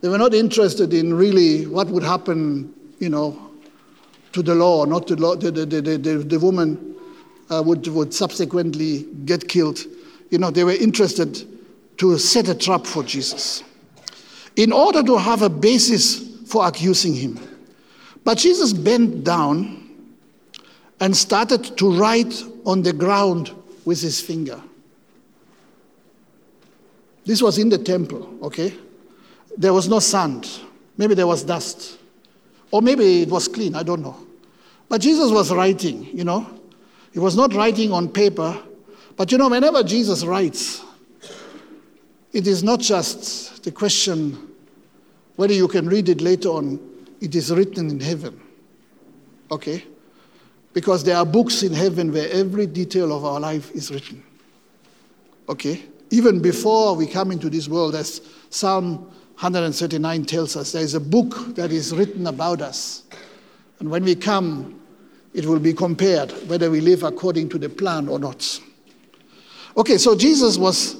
they were not interested in really what would happen, you know, to the law, not to law. The, the, the, the, the woman uh, would, would subsequently get killed. You know, they were interested to set a trap for Jesus in order to have a basis for accusing him. But Jesus bent down and started to write on the ground with his finger. This was in the temple, okay? There was no sand. Maybe there was dust. Or maybe it was clean, I don't know. But Jesus was writing, you know. He was not writing on paper. But you know, whenever Jesus writes, it is not just the question whether you can read it later on, it is written in heaven. Okay? Because there are books in heaven where every detail of our life is written. Okay? Even before we come into this world, as Psalm 139 tells us there is a book that is written about us. And when we come, it will be compared whether we live according to the plan or not. Okay, so Jesus was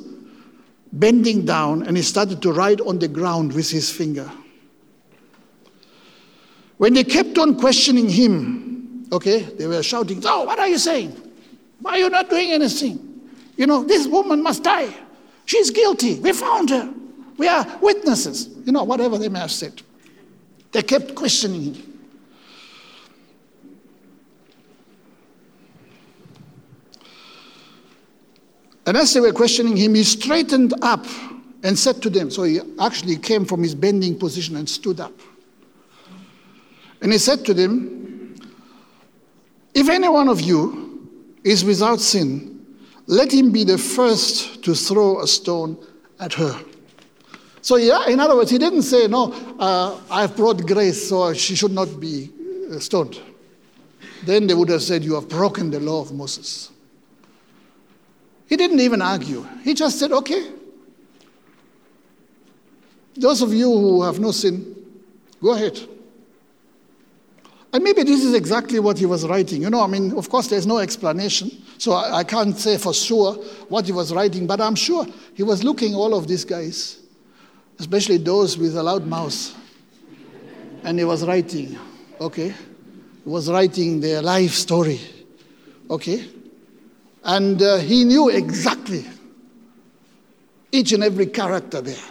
bending down and he started to write on the ground with his finger. When they kept on questioning him, okay, they were shouting, Oh, what are you saying? Why are you not doing anything? You know, this woman must die. She's guilty. We found her. We are witnesses, you know, whatever they may have said. They kept questioning him. And as they were questioning him, he straightened up and said to them, so he actually came from his bending position and stood up. And he said to them, If any one of you is without sin, let him be the first to throw a stone at her. So, yeah, in other words, he didn't say, No, uh, I've brought grace, so she should not be uh, stoned. Then they would have said, You have broken the law of Moses. He didn't even argue. He just said, okay. Those of you who have no sin, go ahead. And maybe this is exactly what he was writing. You know, I mean, of course, there's no explanation, so I, I, can't say for sure what he was writing, but I'm sure he was looking all of these guys, especially those with a loud mouth, and he was writing, okay? He was writing their life story, okay? And uh, he knew exactly each and every character there.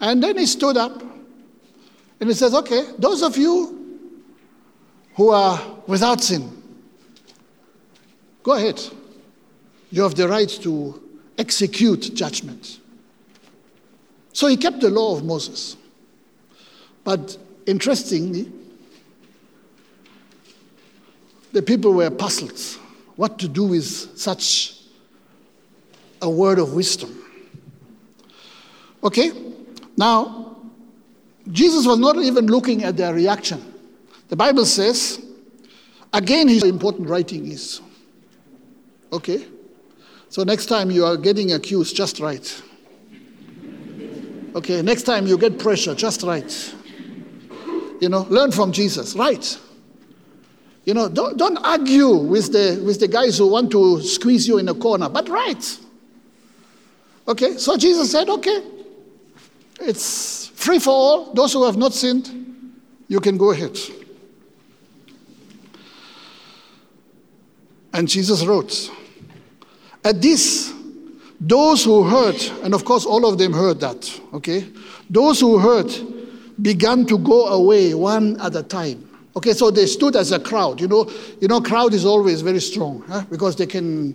And then he stood up and he says, Okay, those of you who are without sin, go ahead. You have the right to execute judgment. So he kept the law of Moses. But interestingly, the people were puzzled what to do with such a word of wisdom. Okay? Now, Jesus was not even looking at their reaction. The Bible says, again, his important writing is. Okay? So next time you are getting accused, just write. Okay, next time you get pressure, just write. You know, learn from Jesus, write. You know, don't, don't argue with the, with the guys who want to squeeze you in a corner, but write. Okay, so Jesus said, okay, it's free for all. Those who have not sinned, you can go ahead. And Jesus wrote, At this, those who heard, and of course all of them heard that, okay? Those who heard began to go away one at a time Okay, so they stood as a crowd. You know, you know, crowd is always very strong huh? because they can,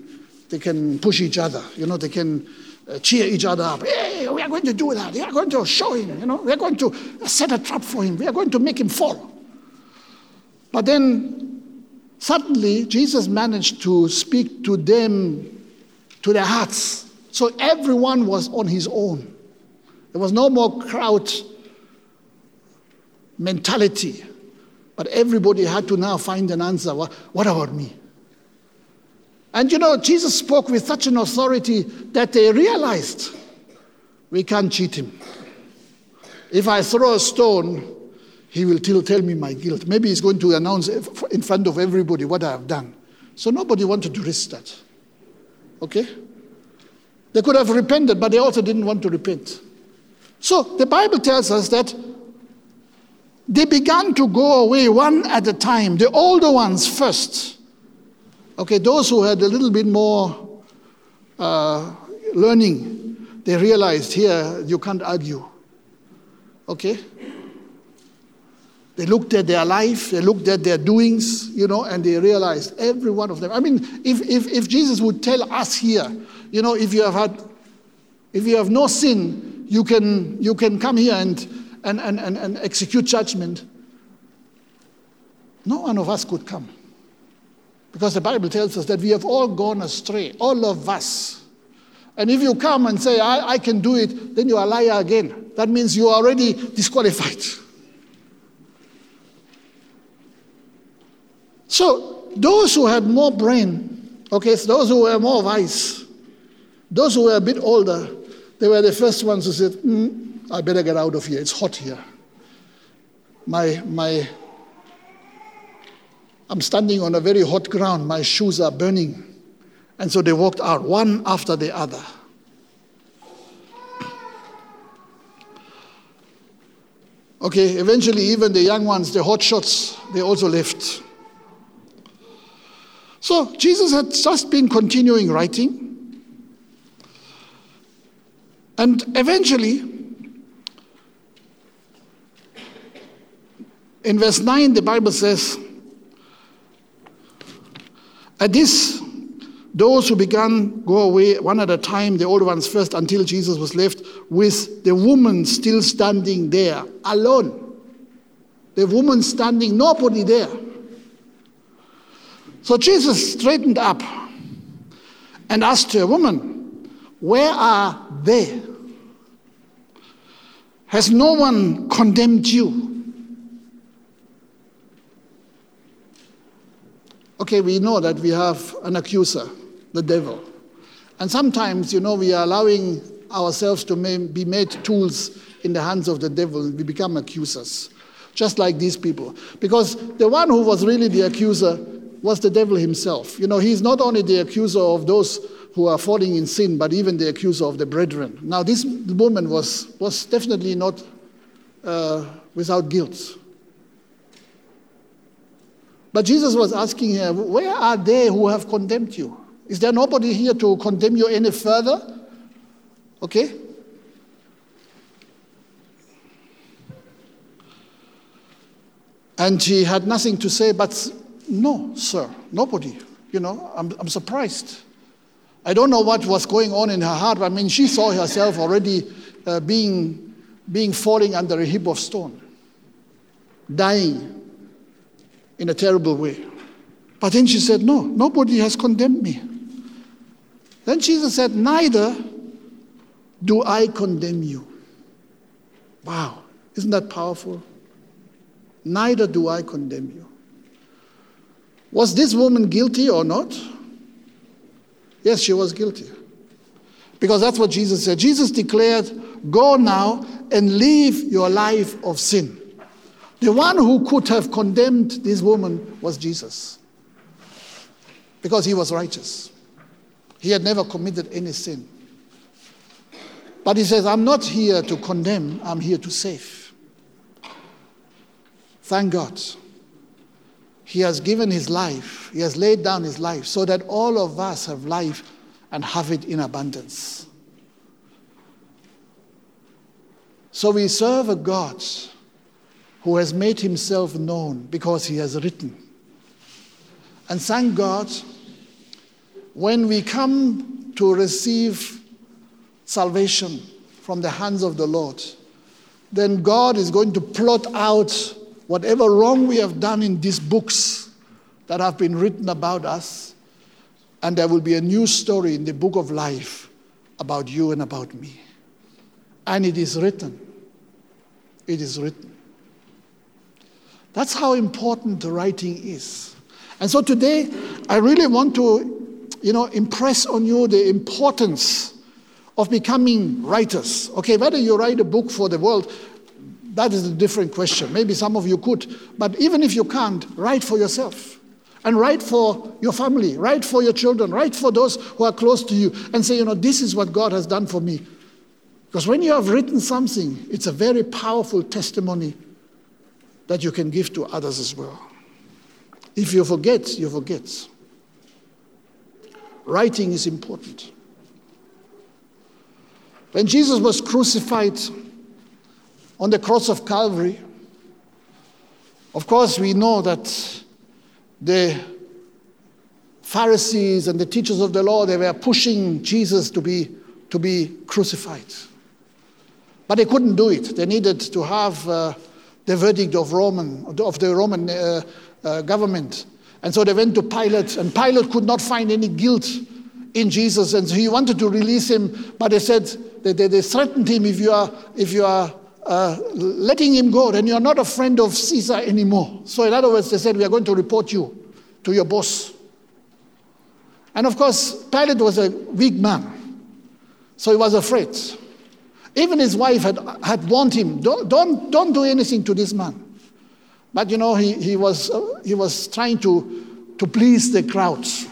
they can push each other. You know, they can uh, cheer each other up. Hey, we are going to do that. We are going to show him. You know, we are going to set a trap for him. We are going to make him fall. But then, suddenly, Jesus managed to speak to them, to their hearts. So everyone was on his own. There was no more crowd mentality. But everybody had to now find an answer. What, about me? And you know, Jesus spoke with such an authority that they realized we can't cheat him. If I throw a stone, he will still tell me my guilt. Maybe he's going to announce in front of everybody what I have done. So nobody wanted to risk that. Okay? They could have repented, but they also didn't want to repent. So the Bible tells us that they began to go away one at a time, the older ones first. Okay, those who had a little bit more uh, learning, they realized here you can't argue. Okay? They looked at their life, they looked at their doings, you know, and they realized every one of them. I mean, if, if, if Jesus would tell us here, you know, if you have had, if you have no sin, you can, you can come here and and, and, and, and execute judgment, no one of us could come. Because the Bible tells us that we have all gone astray, all of us. And if you come and say, I, I can do it, then you are a liar again. That means you are already disqualified. So, those who had more brain, okay, those who were more wise, those who were a bit older, they were the first ones who said, mm, I better get out of here. It's hot here. My, my, I'm standing on a very hot ground. My shoes are burning. And so they walked out, one after the other. Okay, eventually, even the young ones, the hot shots, they also left. So Jesus had just been continuing writing. And eventually, In verse 9, the Bible says, At this, those who began go away one at a time, the older ones first, until Jesus was left with the woman still standing there, alone. The woman standing, nobody there. So Jesus straightened up and asked her, Woman, where are they? Has no one condemned you? Okay, we know that we have an accuser, the devil. And sometimes, you know, we are allowing ourselves to be made tools in the hands of the devil. We become accusers, just like these people. Because the one who was really the accuser was the devil himself. You know, he's not only the accuser of those who are falling in sin, but even the accuser of the brethren. Now, this woman was, was definitely not uh, without guilt. But Jesus was asking her, Where are they who have condemned you? Is there nobody here to condemn you any further? Okay? And she had nothing to say, but no, sir, nobody. You know, I'm, I'm surprised. I don't know what was going on in her heart. I mean, she saw herself already uh, being, being falling under a heap of stone, dying in a terrible way. But then she said, No, nobody has condemned me. Then Jesus said, Neither do I condemn you. Wow, isn't that powerful? Neither do I condemn you. Was this woman guilty or not? Yes, she was guilty. Because that's what Jesus said. Jesus declared, Go now and live your life of sin. The one who could have condemned this woman was Jesus. Because he was righteous. He had never committed any sin. But he says, I'm not here to condemn, I'm here to save. Thank God. He has given his life, he has laid down his life so that all of us have life and have it in abundance. So we serve a God who has made himself known because he has written. And thank God when we come to receive salvation from the hands of the Lord, then God is going to plot out whatever wrong we have done in these books that have been written about us, and there will be a new story in the book of life about you and about me. And it is written. It is written. That's how important the writing is. And so today, I really want to you know, impress on you the importance of becoming writers. Okay, whether you write a book for the world, that is a different question. Maybe some of you could, but even if you can't, write for yourself. And write for your family, write for your children, write for those who are close to you, and say, you know, this is what God has done for me. Because when you have written something, it's a very powerful testimony that you can give to others as well. If you forget, you forget. Writing is important. When Jesus was crucified on the cross of Calvary, of course, we know that the Pharisees and the teachers of the law, they were pushing Jesus to be, to be crucified. But they couldn't do it. They needed to have uh, the verdict of, Roman, of the Roman uh, uh, government and so they went to Pilate, and Pilate could not find any guilt in Jesus, and so he wanted to release him, but they said, they, they, they threatened him if you are, if you are uh, letting him go, then you're not a friend of Caesar anymore. So, in other words, they said, We are going to report you to your boss. And of course, Pilate was a weak man, so he was afraid. Even his wife had, had warned him, don't, don't, don't do anything to this man. But you know, he, he, was, uh, he was trying to, to please the crowds.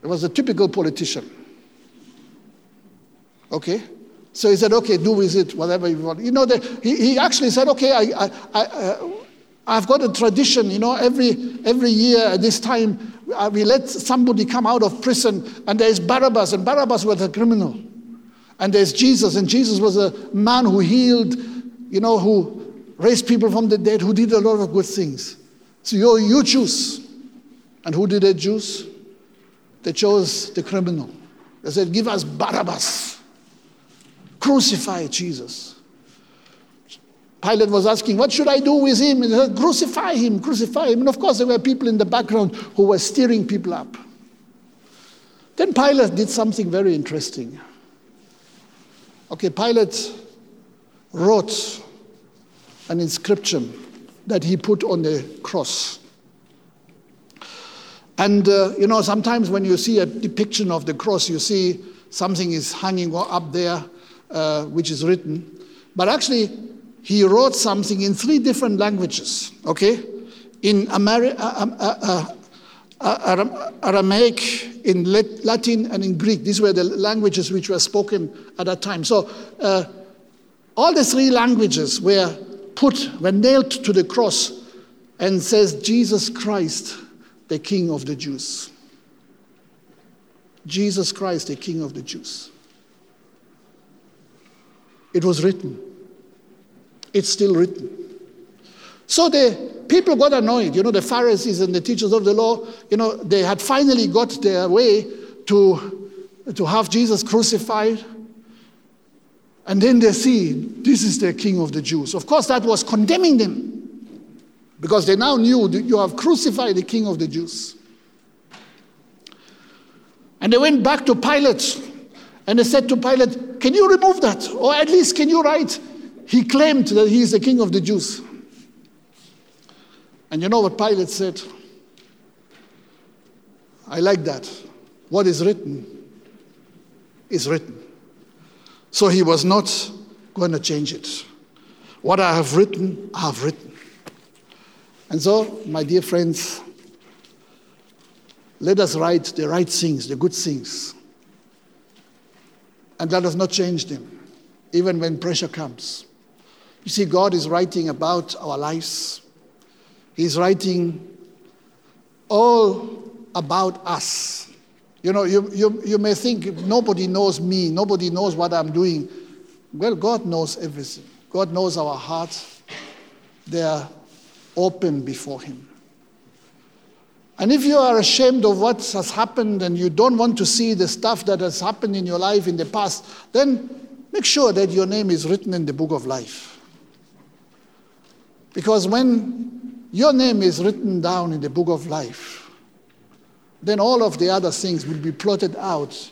He was a typical politician. Okay? So he said, okay, do with it whatever you want. You know, the, he, he actually said, okay, I, I, I, uh, I've got a tradition, you know, every, every year at this time, uh, we let somebody come out of prison, and there's Barabbas, and Barabbas was a criminal. And there's Jesus, and Jesus was a man who healed, you know, who raised people from the dead, who did a lot of good things. So you, you choose. And who did they choose? They chose the criminal. They said, Give us Barabbas. Crucify Jesus. Pilate was asking, What should I do with him? And said, Crucify him, crucify him. And of course, there were people in the background who were stirring people up. Then Pilate did something very interesting. Okay, Pilate wrote an inscription that he put on the cross. And, uh, you know, sometimes when you see a depiction of the cross, you see something is hanging up there, uh, which is written. But actually, he wrote something in three different languages, okay? In Ameri- uh, um, uh, uh, Aramaic, in Latin, and in Greek. These were the languages which were spoken at that time. So, uh, all the three languages were put, were nailed to the cross and says, Jesus Christ, the King of the Jews. Jesus Christ, the King of the Jews. It was written. It's still written. So the people got annoyed. You know, the Pharisees and the teachers of the law, you know, they had finally got their way to, to have Jesus crucified. And then they see this is the king of the Jews. Of course, that was condemning them because they now knew that you have crucified the king of the Jews. And they went back to Pilate and he said to Pilate, Can you remove that? Or at least can you write, He claimed that he is the king of the Jews. And you know what Pilate said? I like that. What is written is written. So he was not going to change it. What I have written, I have written. And so, my dear friends, let us write the right things, the good things. And that us not change them, even when pressure comes. You see, God is writing about our lives, He's writing all about us. You know, you, you, you may think nobody knows me, nobody knows what I'm doing. Well, God knows everything. God knows our hearts. They are open before Him. And if you are ashamed of what has happened and you don't want to see the stuff that has happened in your life in the past, then make sure that your name is written in the book of life. Because when your name is written down in the book of life, then all of the other things will be plotted out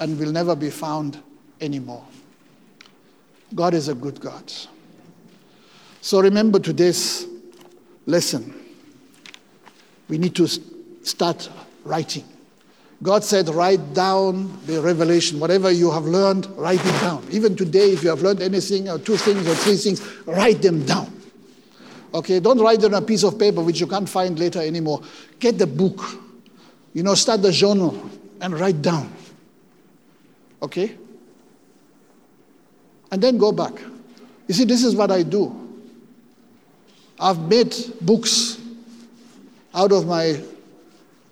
and will never be found anymore. God is a good God. So remember today's lesson. We need to start writing. God said, write down the revelation. Whatever you have learned, write it down. Even today, if you have learned anything, or two things, or three things, write them down. Okay, don't write it on a piece of paper which you can't find later anymore. Get the book you know, start the journal and write down. Okay? And then go back. You see, this is what I do. I've made books out of my,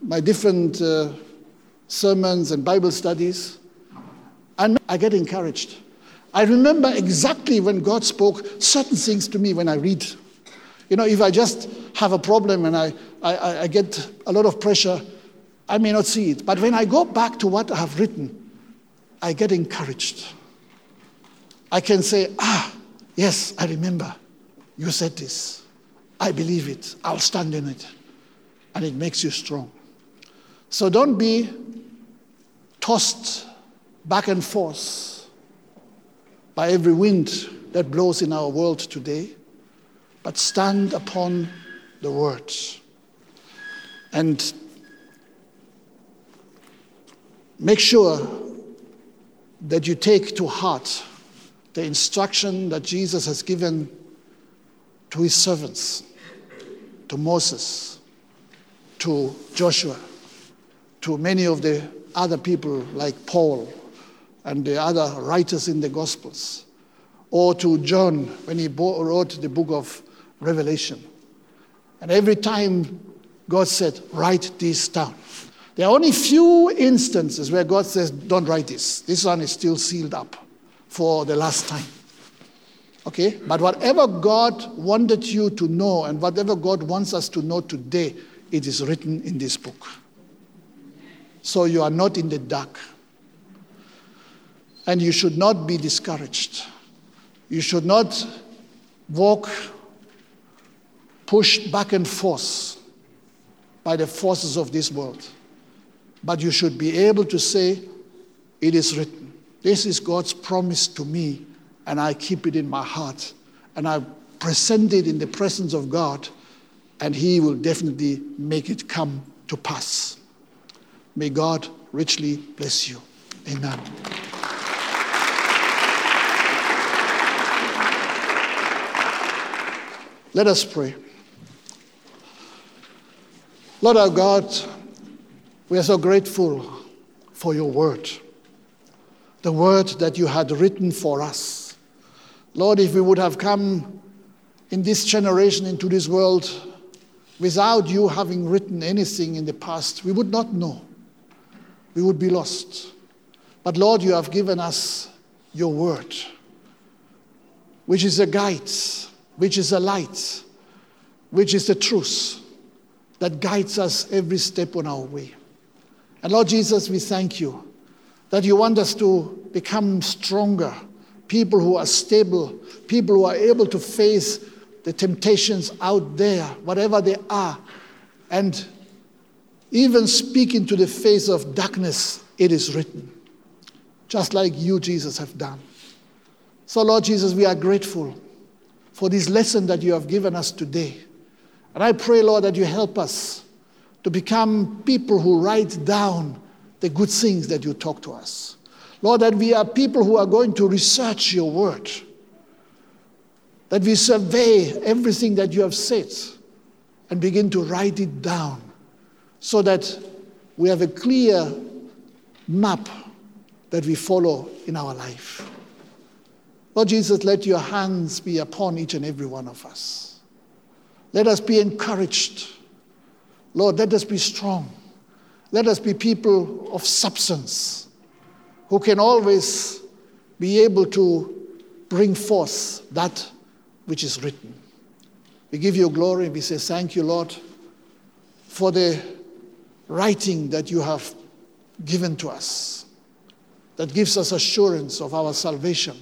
my different uh, sermons and Bible studies, and I get encouraged. I remember exactly when God spoke certain things to me when I read. You know, if I just have a problem and I, I, I get a lot of pressure, I may not see it, but when I go back to what I have written, I get encouraged. I can say, ah, yes, I remember. You said this. I believe it. I'll stand in it. And it makes you strong. So don't be tossed back and forth by every wind that blows in our world today, but stand upon the words. And Make sure that you take to heart the instruction that Jesus has given to his servants, to Moses, to Joshua, to many of the other people like Paul and the other writers in the Gospels, or to John when he wrote the book of Revelation. And every time God said, Write this down. There are only few instances where God says, Don't write this. This one is still sealed up for the last time. Okay? But whatever God wanted you to know and whatever God wants us to know today, it is written in this book. So you are not in the dark. And you should not be discouraged. You should not walk pushed back and forth by the forces of this world. But you should be able to say, It is written. This is God's promise to me, and I keep it in my heart. And I present it in the presence of God, and He will definitely make it come to pass. May God richly bless you. Amen. Let us pray. Lord our God, we are so grateful for your word, the word that you had written for us. Lord, if we would have come in this generation into this world without you having written anything in the past, we would not know. We would be lost. But Lord, you have given us your word, which is a guide, which is a light, which is the truth that guides us every step on our way. And Lord Jesus, we thank you that you want us to become stronger, people who are stable, people who are able to face the temptations out there, whatever they are, and even speak into the face of darkness, it is written, just like you, Jesus, have done. So, Lord Jesus, we are grateful for this lesson that you have given us today. And I pray, Lord, that you help us to become people who write down the good things that you talk to us. Lord, that we are people who are going to research your word, that we survey everything that you have said and begin to write it down so that we have a clear map that we follow in our life. Lord Jesus, let your hands be upon each and every one of us. Let us be encouraged. Lord, let us be strong. Let us be people of substance who can always be able to bring forth that which is written. We give you glory. We say, Thank you, Lord, for the writing that you have given to us, that gives us assurance of our salvation,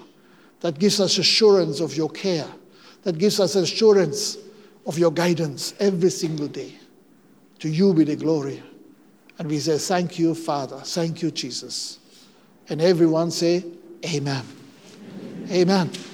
that gives us assurance of your care, that gives us assurance of your guidance every single day. To you be the glory. And we say, Thank you, Father. Thank you, Jesus. And everyone say, Amen. Amen. Amen.